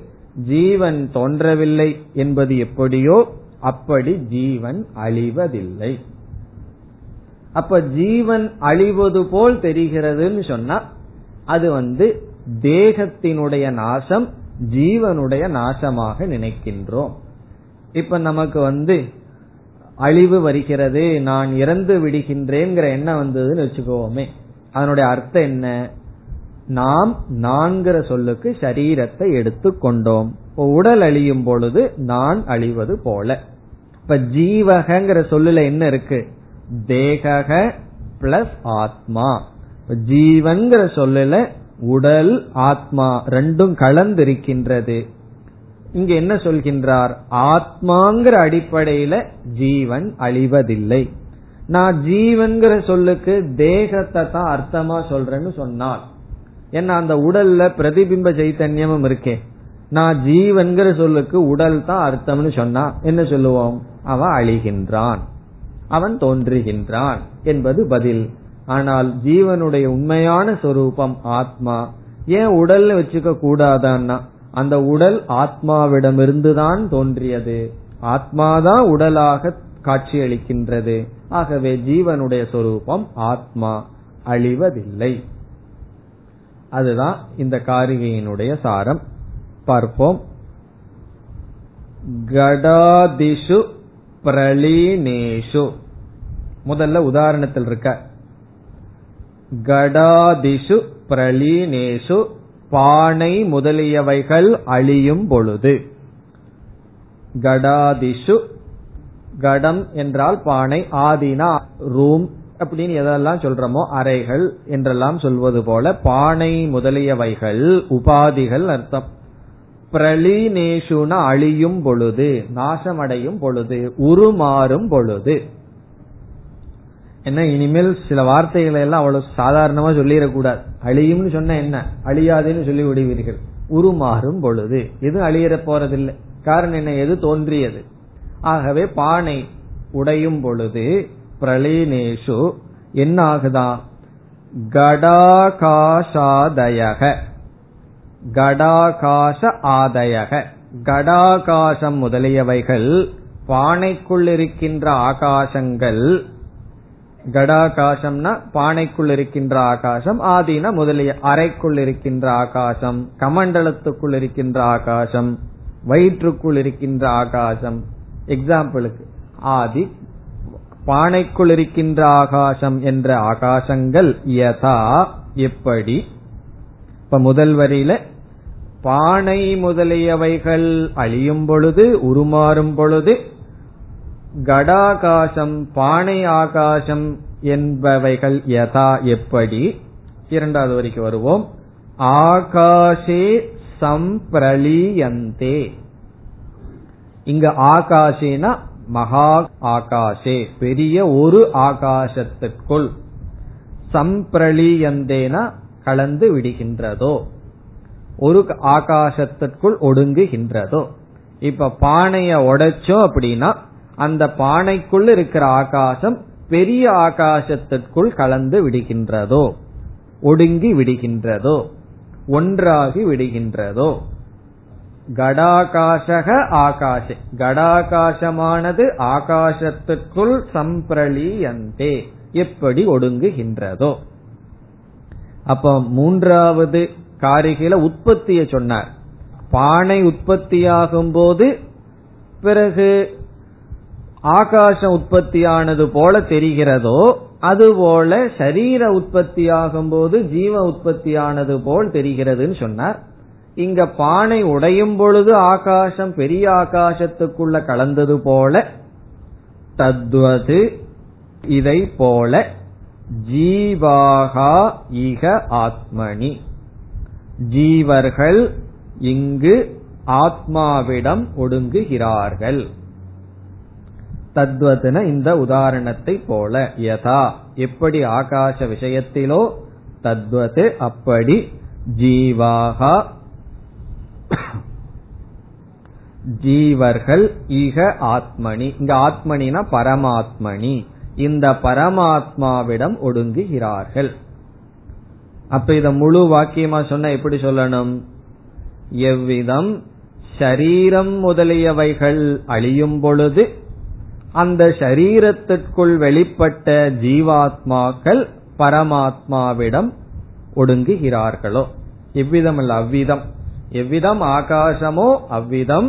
ஜீவன் தோன்றவில்லை என்பது எப்படியோ அப்படி ஜீவன் அழிவதில்லை. அப்ப ஜீவன் அழிவது போல் தெரிகிறதுன்னு சொன்னா அது வந்து தேகத்தினுடைய நாசம் ஜீவனுடைய நாசமாக நினைக்கின்றோம். இப்ப நமக்கு வந்து அழிவு வருகிறது நான் இறந்து விடுகின்றேங்கிற எண்ணம் வந்ததுன்னு வச்சுக்கோமே. அதனுடைய அர்த்தம் என்ன? நாம் நான்கிற சொல்லுக்கு சரீரத்தை எடுத்துக்கொண்டோம். உடல் அழியும் பொழுது நான் அழிவது போல. இப்ப ஜீவகங்கிற சொல்லுல என்ன இருக்கு? தேகக பிளஸ் ஆத்மா. ஜீவன்கிற சொல்லுல உடல் ஆத்மா ரெண்டும் கலந்திருக்கின்றது. இங்க என்ன சொல்கின்றார்? ஆத்மாங்கிற அடிப்படையில ஜீவன் அழிவதில்லை. நான் ஜீவன்கிற சொல்லுக்கு தேகத்தை தான் அர்த்தமா சொல்றேன்னு சொன்னால் ஏன்னா அந்த உடல்ல பிரதிபிம்ப சைத்தன்யமும் இருக்கே. நான் ஜீவன்கிற சொல்லுக்கு உடல் தான் அர்த்தம்னு சொன்னா என்ன சொல்லுவோம்? அவன் அழிகின்றான். அவன் தோன்றுகின்றான் என்பது பதில். ஆனால் ஜீவனுடைய உண்மையான சொரூபம் ஆத்மா. ஏன் உடல்ல வச்சுக்க கூடாதான்னா அந்த உடல் ஆத்மாவிடமிருந்துதான் தோன்றியது. ஆத்மாதான் உடலாக காட்சியளிக்கின்றது. ஆகவே ஜீவனுடைய சொரூபம் ஆத்மா. அழிவதில்லை. அதுதான் இந்த காரிகையினுடைய சாரம். பார்ப்போம். கடாதிஷு பிரளீனேஷு. முதல்ல உதாரணத்தில் இருக்க. கடாதிஷு பிரளீனேஷு பானை முதலியவைகள் அழியும் பொழுது. கடாதிஷு கடம் என்றால் பானை ஆதினா ரூம் அப்படின்னு எதெல்லாம் சொல்றோமோ அறைகள் என்றெல்லாம் சொல்வது போல பானை முதலியவைகள் உபாதிகள் அர்த்தம். பிரலீனேஷுன அழியும் பொழுது நாசமடையும் பொழுது உருமாறும் பொழுது. என்ன இனிமேல் சில வார்த்தைகளை எல்லாம் அவ்வளவு சாதாரணமா சொல்லிடக்கூடாது. அழியும்னு சொன்ன என்ன? அழியாதுன்னு சொல்லி விடுவீர்கள் உருமாறும் பொழுது. எதுவும் அழியற போறதில்லை. காரணம் என்ன? எது தோன்றியது? ஆகவே பானை உடையும் பொழுது பிரளீனேஷு என்ன ஆகுதா கடாகாஷாதயக. கடாகாச ஆதயக. கடாகாசம் முதலியவைகள் பானைக்குள் இருக்கின்ற ஆகாசங்கள். கடாகாசம்னா பானைக்குள் இருக்கின்ற ஆகாசம் ஆதினா முதலிய அறைக்குள் இருக்கின்ற ஆகாசம் கமண்டலத்துக்குள் இருக்கின்ற ஆகாசம் வயிற்றுக்குள் இருக்கின்ற ஆகாசம். எக்ஸாம்பிளுக்கு ஆதி பானைக்குள் இருக்கின்ற ஆகாசம் என்ற ஆகாசங்கள் யதா எப்படி இப்ப முதல் வரியில பானை முதலியவைகள் அழியும் பொழுது உருமாறும் பொழுது கடாகாசம் பானை ஆகாசம் என்பவைகள் யதா எப்படி? இரண்டாவது வரைக்கும் வருவோம். ஆகாஷே சம்பிரளியந்தே. இங்க ஆகாஷேனா மகா ஆகாஷே பெரிய ஒரு ஆகாசத்திற்குள் சம்பிரளியந்தேனா கலந்து விடுகின்றதோ? ஒரு ஆகாசத்திற்குள் ஒடுங்குகின்றதோ? இப்ப பானைய உடைச்சோம் அப்படின்னா அந்த பானைக்குள் இருக்கிற ஆகாசம் பெரிய ஆகாசத்திற்குள் கலந்து விடுகின்றதோ? ஒடுங்கி விடுகின்றதோ? ஒன்றாகி விடுகின்றதோ? கடாகாசக ஆகாஷ கடாகாசமானது ஆகாசத்துக்குள் சம்பிரளியந்தே. எப்படி ஒடுங்குகின்றதோ? அப்ப மூன்றாவது காரிகையில உற்பத்திய சொன்னார். பானை உற்பத்தியாகும் போது பிறகு ஆகாசம் உற்பத்தியானது போல தெரிகிறதோ அதுபோல சரீர உற்பத்தியாகும் போது ஜீவ உற்பத்தியானது போல் தெரிகிறதுன்னு சொன்னார். இங்க பானை உடையும் பொழுது ஆகாசம் பெரிய ஆகாசத்துக்குள்ள கலந்தது போல தத்வது இதை போல ஜீவாகா இக ஆத்மனி ஜீவர்கள் இங்கு ஆத்மாவிடம் ஒடுங்குகிறார்கள். தத்வதுன இந்த உதாரணத்தை போல யதா எப்படி ஆகாச விஷயத்திலோ தத்வது அப்படி ஜீவாகா ஜீவர்கள் ஈக ஆத்மனி இங்க ஆத்மனினா பரமாத்மனி இந்த பரமாத்மாவிடம் ஒடுங்குகிறார்கள். அப்ப இத முழு வாக்கியமா சொன்ன எப்படி சொல்லணும்? எவ்விதம் ஷரீரம் முதலியவைகள் அழியும் பொழுது அந்த ஷரீரத்திற்குள் வெளிப்பட்ட ஜீவாத்மாக்கள் பரமாத்மாவிடம் ஒடுங்குகிறார்களோ? எவ்விதம் அல்ல அவ்விதம். எவ்விதம் ஆகாசமோ அவ்விதம்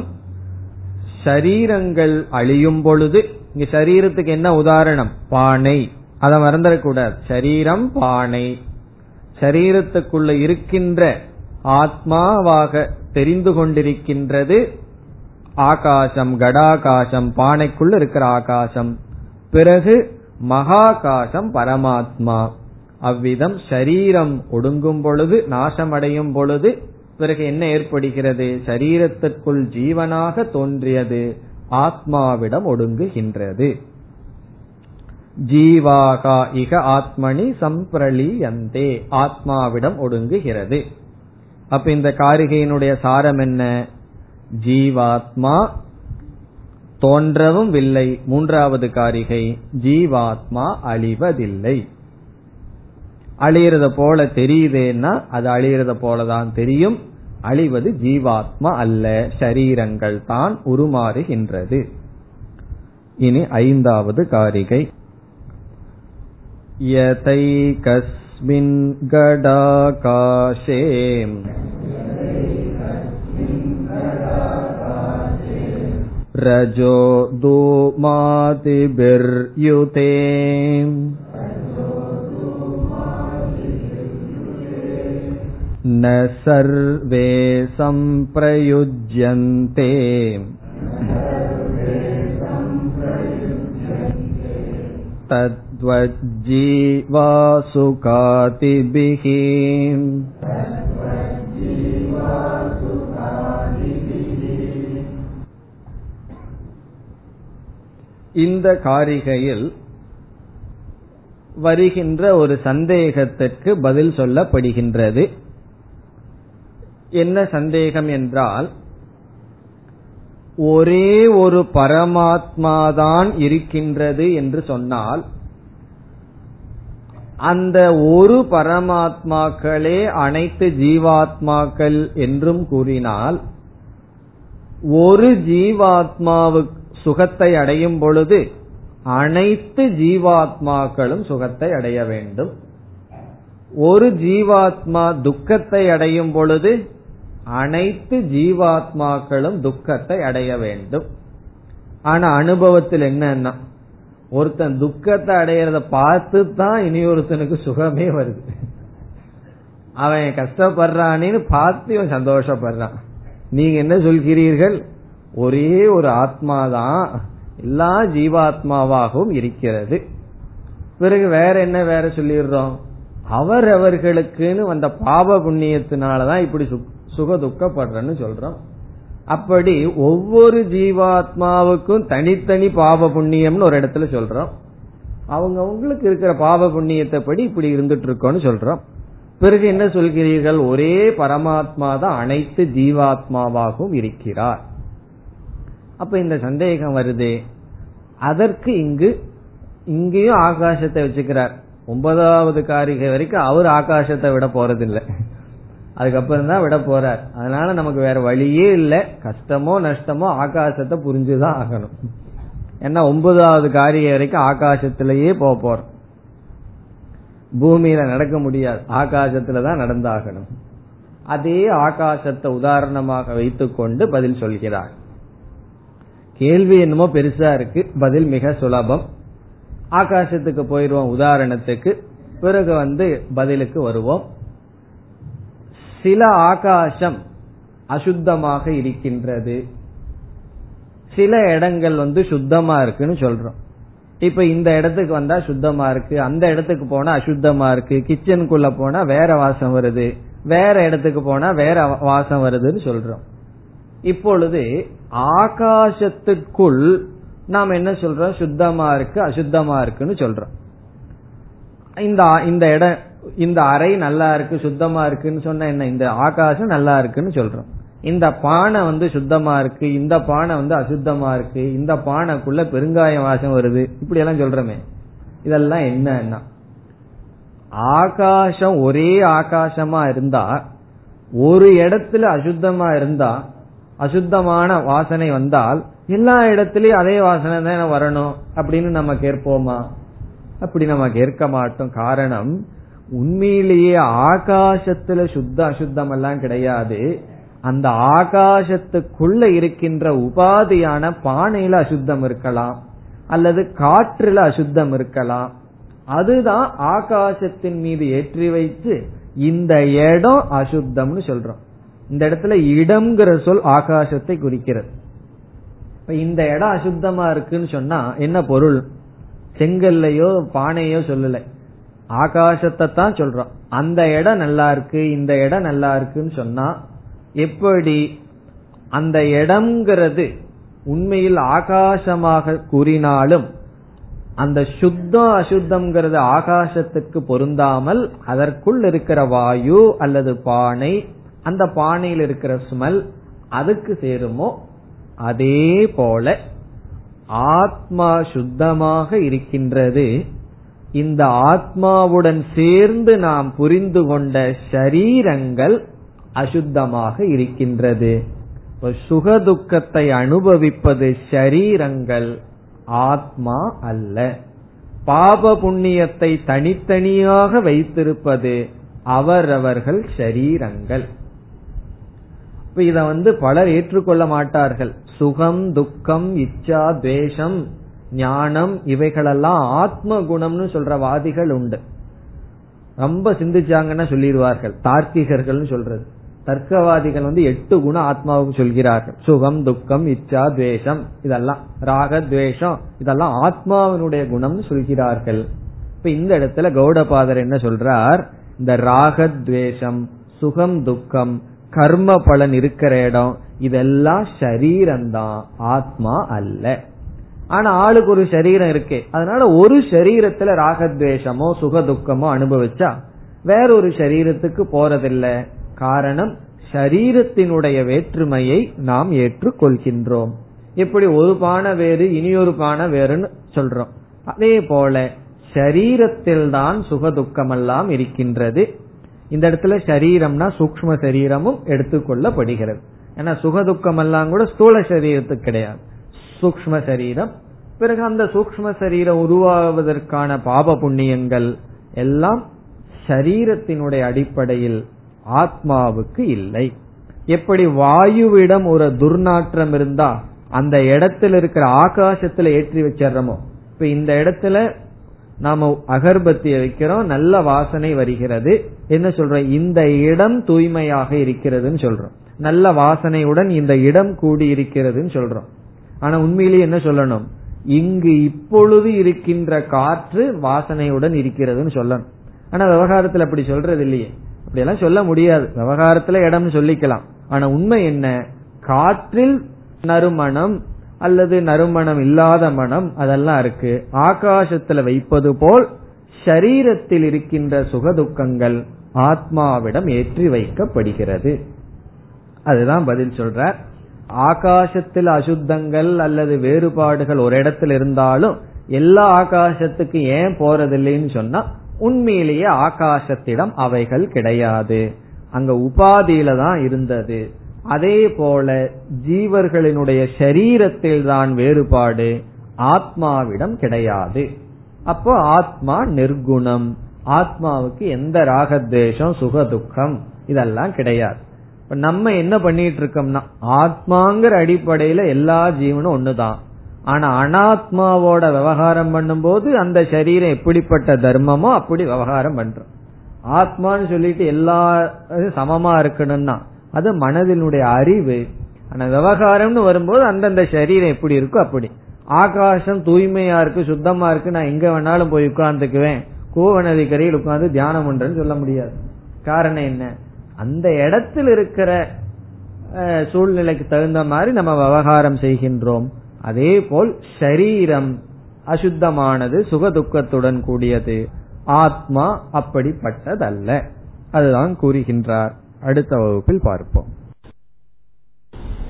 ஷரீரங்கள் அழியும் பொழுது இங்க சரீரத்துக்கு என்ன உதாரணம்? பானை. அதை மறந்துடக்கூடாது சரீரம் பானை. சரீரத்துக்குள்ள இருக்கின்ற ஆத்மாவாக தெரிந்து கொண்டிருக்கின்றது ஆகாசம் கடாகாசம் பானைக்குள்ள இருக்கிற ஆகாசம். பிறகு மகாகாசம் பரமாத்மா. அவ்விதம் சரீரம் ஒடுங்கும் பொழுது நாசமடையும் பொழுது பிறகு என்ன ஏற்படுகிறது? சரீரத்திற்குள் ஜீவனாக தோன்றியது. ஆத்மாவிடம் ஒடுங்குகின்றது. ஜீவாகா இக ஆத்மனி சம்பிரளியந்தே ஆத்மாவிடம் ஒடுங்குகிறது. அப்ப இந்த காரிகையினுடைய சாரம் என்ன? ஜீவாத்மா தோன்றவும் இல்லை. மூன்றாவது காரிகை ஜீவாத்மா அழிவதில்லை. அழியறத போல தெரியுதேன்னா அது அழியறத போலதான் தெரியும். அழிவது ஜீவாத்மா அல்ல ஷரீரங்கள் தான் உருமாறுகின்றது இனி ஐந்தாவது காரிகை यतैकस्मिन् गडाकाशे रजो धूमादिभिर्युते न सर्वे सम्प्रयुज्यन्ते तद्वज्जीवासुकातिभिः இந்த காரிகையில் வருகின்ற ஒரு சந்தேகத்திற்கு பதில் சொல்லப்படுகின்றது என்ன சந்தேகம் என்றால் ஒரே ஒரு பரமாத்மாதான் இருக்கின்றது என்று சொன்னால் அந்த ஒரு பரமாத்மாக்களே அனைத்து ஜீவாத்மாக்கள் என்றும் கூறினால் ஒரு ஜீவாத்மாவு சுகத்தை அடையும் பொழுது அனைத்து ஜீவாத்மாக்களும் சுகத்தை அடைய வேண்டும். ஒரு ஜீவாத்மா துக்கத்தை அடையும் பொழுது அனைத்து ஜீவாத்மாக்களும் துக்கத்தை அடைய வேண்டும். ஆனா அனுபவத்தில் என்னன்னா ஒருத்தன் துக்கத்தை அடையிறத பார்த்து தான் இனி ஒருத்தனுக்கு சுகமே வருது. அவன் கஷ்டப்படுறான்னு பார்த்து இவன் சந்தோஷப்படுறான். நீங்க என்ன சொல்கிறீர்கள்? ஒரே ஒரு ஆத்மா தான் எல்லா ஜீவாத்மாவாகவும் இருக்கிறது. பிறகு வேற என்ன வேற சொல்லிடுறோம்? அவரவர்களுக்குன்னு வந்த பாவ புண்ணியத்தினாலதான் இப்படி சுக துக்கப்படுறன்னு சொல்றோம். அப்படி ஒவ்வொரு ஜீவாத்மாவுக்கும் தனித்தனி பாவ புண்ணியம்னு ஒரு இடத்துல சொல்றோம். அவங்க அவங்களுக்கு இருக்கிற பாவ புண்ணியத்தை படி இப்படி இருந்துட்டு இருக்கோம்னு சொல்றோம். பிறகு என்ன சொல்கிறீர்கள்? ஒரே பரமாத்மா தான் அனைத்து ஜீவாத்மாவாகவும் இருக்கிறார். அப்ப இந்த சந்தேகம் வருது. அதற்கு இங்கு இங்கேயும் ஆகாசத்தை வச்சுக்கிறார். ஒன்பதாவது காரிகை வரைக்கும் அவர் ஆகாசத்தை விட போறதில்லை. அதுக்கப்புறம் தான் விட போறார். அதனால நமக்கு வேற வழியே இல்லை. கஷ்டமோ நஷ்டமோ ஆகாசத்தை புரிஞ்சுதான் ஆகணும். ஏன்னா ஒன்பதாவது காரிய வரைக்கும் ஆகாசத்திலேயே போக போறோம். பூமியில நடக்க முடியாது. ஆகாசத்துல தான் நடந்தாகணும். அதே ஆகாசத்தை உதாரணமாக வைத்துக்கொண்டு பதில் சொல்கிறார். கேள்வி என்னமோ பெருசா இருக்கு. பதில் மிக சுலபம். ஆகாசத்துக்கு போயிருவோம் உதாரணத்துக்கு. பிறகு வந்து பதிலுக்கு வருவோம். சில ஆகாசம் அசுத்தமாக இருக்கின்றது. சில இடங்கள் வந்து சுத்தமா இருக்குன்னு சொல்றோம். இப்ப இந்த இடத்துக்கு வந்தா சுத்தமா இருக்கு அந்த இடத்துக்கு போனா அசுத்தமா இருக்கு கிச்சனுக்குள்ள போனா வேற வாசம் வருது வேற இடத்துக்கு போனா வேற வாசம் வருதுன்னு சொல்றோம். இப்பொழுது ஆகாசத்துக்குள் நாம் என்ன சொல்றோம்? சுத்தமா இருக்கு அசுத்தமா இருக்குன்னு சொல்றோம். இந்த இந்த இடம் இந்த அறை நல்லா இருக்கு சுத்தமா இருக்குன்னு சொன்ன என்ன? இந்த ஆகாசம் நல்லா இருக்குன்னு சொல்றோம். இந்த பானை வந்து சுத்தமா இருக்கு இந்த பானை வந்து அசுத்தமா இருக்கு இந்த பானைக்குள்ள பெருங்காய வாசம் வருது இப்படி எல்லாம் சொல்றமே. இதெல்லாம் என்னன்னா ஆகாசம் ஒரே ஆகாசமா இருந்தா ஒரு இடத்துல அசுத்தமா இருந்தா அசுத்தமான வாசனை வந்தால் எல்லா இடத்துலயும் அதே வாசனை தான் வரணும் அப்படின்னு நம்ம கேட்போமா? அப்படி நம்ம கேட்க மாட்டோம். காரணம் உண்மையிலேயே ஆகாசத்துல சுத்த அசுத்தம் எல்லாம் கிடையாது. அந்த ஆகாசத்துக்குள்ள இருக்கின்ற உபாதியான பானையில அசுத்தம் இருக்கலாம் அல்லது காற்றுல அசுத்தம் இருக்கலாம். அதுதான் ஆகாசத்தின் மீது ஏற்றி வைத்து இந்த இடம் அசுத்தம்னு சொல்றோம். இந்த இடத்துல இடம்ங்கிற சொல் ஆகாசத்தை குறிக்கிறது. இப்ப இந்த இடம் அசுத்தமா இருக்குன்னு சொன்னா என்ன பொருள்? செங்கல்லையோ பானையோ சொல்லலை. ஆகாசத்தை தான் சொல்றோம். அந்த இடம் நல்லா இருக்கு இந்த இடம் நல்லா இருக்குன்னு சொன்னா எப்படி? அந்த இடம்ங்கிறது உண்மையில் ஆகாசமாக கூறினாலும் அந்த சுத்தம் அசுத்தம்ங்கிறது ஆகாசத்துக்கு பொருந்தாமல் அதற்குள் இருக்கிற வாயு அல்லது பானை அந்த பானையில் இருக்கிற ஸ்மெல் அதுக்கு சேருமோ? அதே போல ஆத்மா சுத்தமாக இருக்கின்றது. இந்த ஆத்மாவுடன் சேர்ந்து நாம் புரிந்து கொண்ட ஷரீரங்கள் அசுத்தமாக இருக்கின்றது. சுகதுக்கத்தை அனுபவிப்பது ஷரீரங்கள் ஆத்மா அல்ல. பாப புண்ணியத்தை தனித்தனியாக வைத்திருப்பது அவரவர்கள் ஷரீரங்கள் இப்ப இத வந்து பலர் ஏற்றுக்கொள்ள மாட்டார்கள். சுகம் துக்கம் இச்சா துவேஷம் ஞானம் இவைகளெல்லாம் ஆத்ம குணம்னு சொல்ற வாதிகள் உண்டு. ரொம்ப சிந்திச்சாங்கன்னா சொல்லிடுவார்கள். தார்க்கிகர்கள் சொல்றது. தர்க்கவாதிகள் வந்து எட்டு குணம் ஆத்மாவுக்கு சொல்கிறார்கள். சுகம் துக்கம் இச்சா துவேஷம் இதெல்லாம். ராக துவேஷம் இதெல்லாம் ஆத்மாவினுடைய குணம்னு சொல்கிறார்கள். இப்ப இந்த இடத்துல கௌடபாதர் என்ன சொல்றார்? இந்த ராகத்வேஷம் சுகம் துக்கம் கர்ம பலன் இருக்கிற இடம் இதெல்லாம் சரீரம்தான். ஆத்மா அல்ல. ஆனா ஆளுக்கு ஒரு சரீரம் இருக்கு. அதனால ஒரு சரீரத்துல ராகத்வேஷமோ சுக துக்கமோ அனுபவிச்சா வேறொரு சரீரத்துக்கு போறதில்லை. காரணம் சரீரத்தினுடைய வேற்றுமையை நாம் ஏற்றுக்கொள்கின்றோம். இப்படி ஒரு பானை வேறு இனியொரு பானை வேறுன்னு சொல்றோம். அதே போல சரீரத்தில்தான் சுகதுக்கம் எல்லாம் இருக்கின்றது. இந்த இடத்துல சரீரம்னா சூக்ம சரீரமும் எடுத்துக்கொள்ளப்படுகிறது. ஏன்னா சுகதுக்கம் எல்லாம் கூட ஸ்தூல சரீரத்துக்கு கிடையாது. சூக்ம சரீரம். பிறகு அந்த சூக்ம சரீரம் உருவாவதற்கான பாப புண்ணியங்கள் எல்லாம் சரீரத்தினுடைய அடிப்படையில் ஆத்மாவுக்கு இல்லை. எப்படி வாயுவிடம் ஒரு துர்நாற்றம் இருந்தா அந்த இடத்துல இருக்கிற ஆகாசத்துல ஏற்றி வச்சிடறோமோ? இப்ப இந்த இடத்துல நாம அகர்பத்திய வைக்கிறோம் நல்ல வாசனை வருகிறது. என்ன சொல்றோம்? இந்த இடம் தூய்மையாக இருக்கிறதுன்னு சொல்றோம். நல்ல வாசனையுடன் இந்த இடம் கூடி இருக்கிறதுன்னு சொல்றோம். ஆனா உண்மையிலேயே என்ன சொல்லணும்? இங்கு இப்பொழுது இருக்கின்ற காற்று வாசனையுடன் இருக்கிறதுன்னு சொல்லணும். ஆனா விவகாரத்துல அப்படி சொல்றது இல்லையே. அப்படியெல்லாம் சொல்ல முடியாது. விவகாரத்துல இடம்னு சொல்லிக்கலாம். ஆனா உண்மை என்ன? காற்றில் நறுமணம் அல்லது நறுமணம் இல்லாத மனம் அதெல்லாம் இருக்கு. ஆகாசத்துல வைப்பது போல் ஷரீரத்தில் இருக்கின்ற சுகதுக்கங்கள் ஆத்மாவிடம் ஏற்றி வைக்கப்படுகிறது. அதுதான் பதில் சொல்ற ஆகாசத்தில் அசுத்தங்கள் அல்லது வேறுபாடுகள் ஒரு இடத்துல இருந்தாலும் எல்லா ஆகாசத்துக்கு ஏன் போறதில்லைன்னு சொன்னா உண்மையிலேயே ஆகாசத்திடம் அவைகள் கிடையாது. அங்க உபாதியில தான் இருந்தது. அதே போல ஜீவர்களினுடைய சரீரத்தில் தான் வேறுபாடு ஆத்மாவிடம் கிடையாது. அப்போ ஆத்மா நிர்குணம். ஆத்மாவுக்கு எந்த ராகத்வேஷம் சுகதுக்கம் இதெல்லாம் கிடையாது. நம்ம என்ன பண்ணிட்டு இருக்கோம்னா ஆத்மாங்கிற அடிப்படையில எல்லா ஜீவனும் ஒண்ணுதான். ஆனா அனாத்மாவோட விவகாரம் பண்ணும்போது அந்த சரீரம் எப்படிப்பட்ட தர்மமோ அப்படி விவகாரம் பண்றோம். ஆத்மான்னு சொல்லிட்டு எல்லா சமமா இருக்கணும்னா அது மனதினுடைய அறிவு. ஆனா விவகாரம்னு வரும்போது அந்தந்த சரீரம் எப்படி இருக்கோ அப்படி. ஆகாசம் தூய்மையா இருக்கு சுத்தமா இருக்கு நான் எங்க வேணாலும் போய் உட்கார்ந்துக்குவேன். கோவநதி கரையில் உட்கார்ந்து தியானம் பண்றேன்னு சொல்ல முடியாது. காரணம் என்ன? அந்த இடத்தில் இருக்கிற சூழ்நிலைக்கு தகுந்த மாதிரி நம்ம விவகாரம் செய்கின்றோம். அதே போல் சரீரம் அசுத்தமானது சுக துக்கத்துடன் கூடியது. ஆத்மா அப்படிப்பட்டதல்ல. அதுதான் கூறுகின்றார். அடுத்த வகுப்பில் பார்ப்போம்.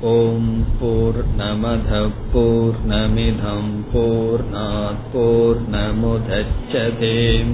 ஓம் போர் நமத போர் நமிதம் போர் நமுதச்சதேம்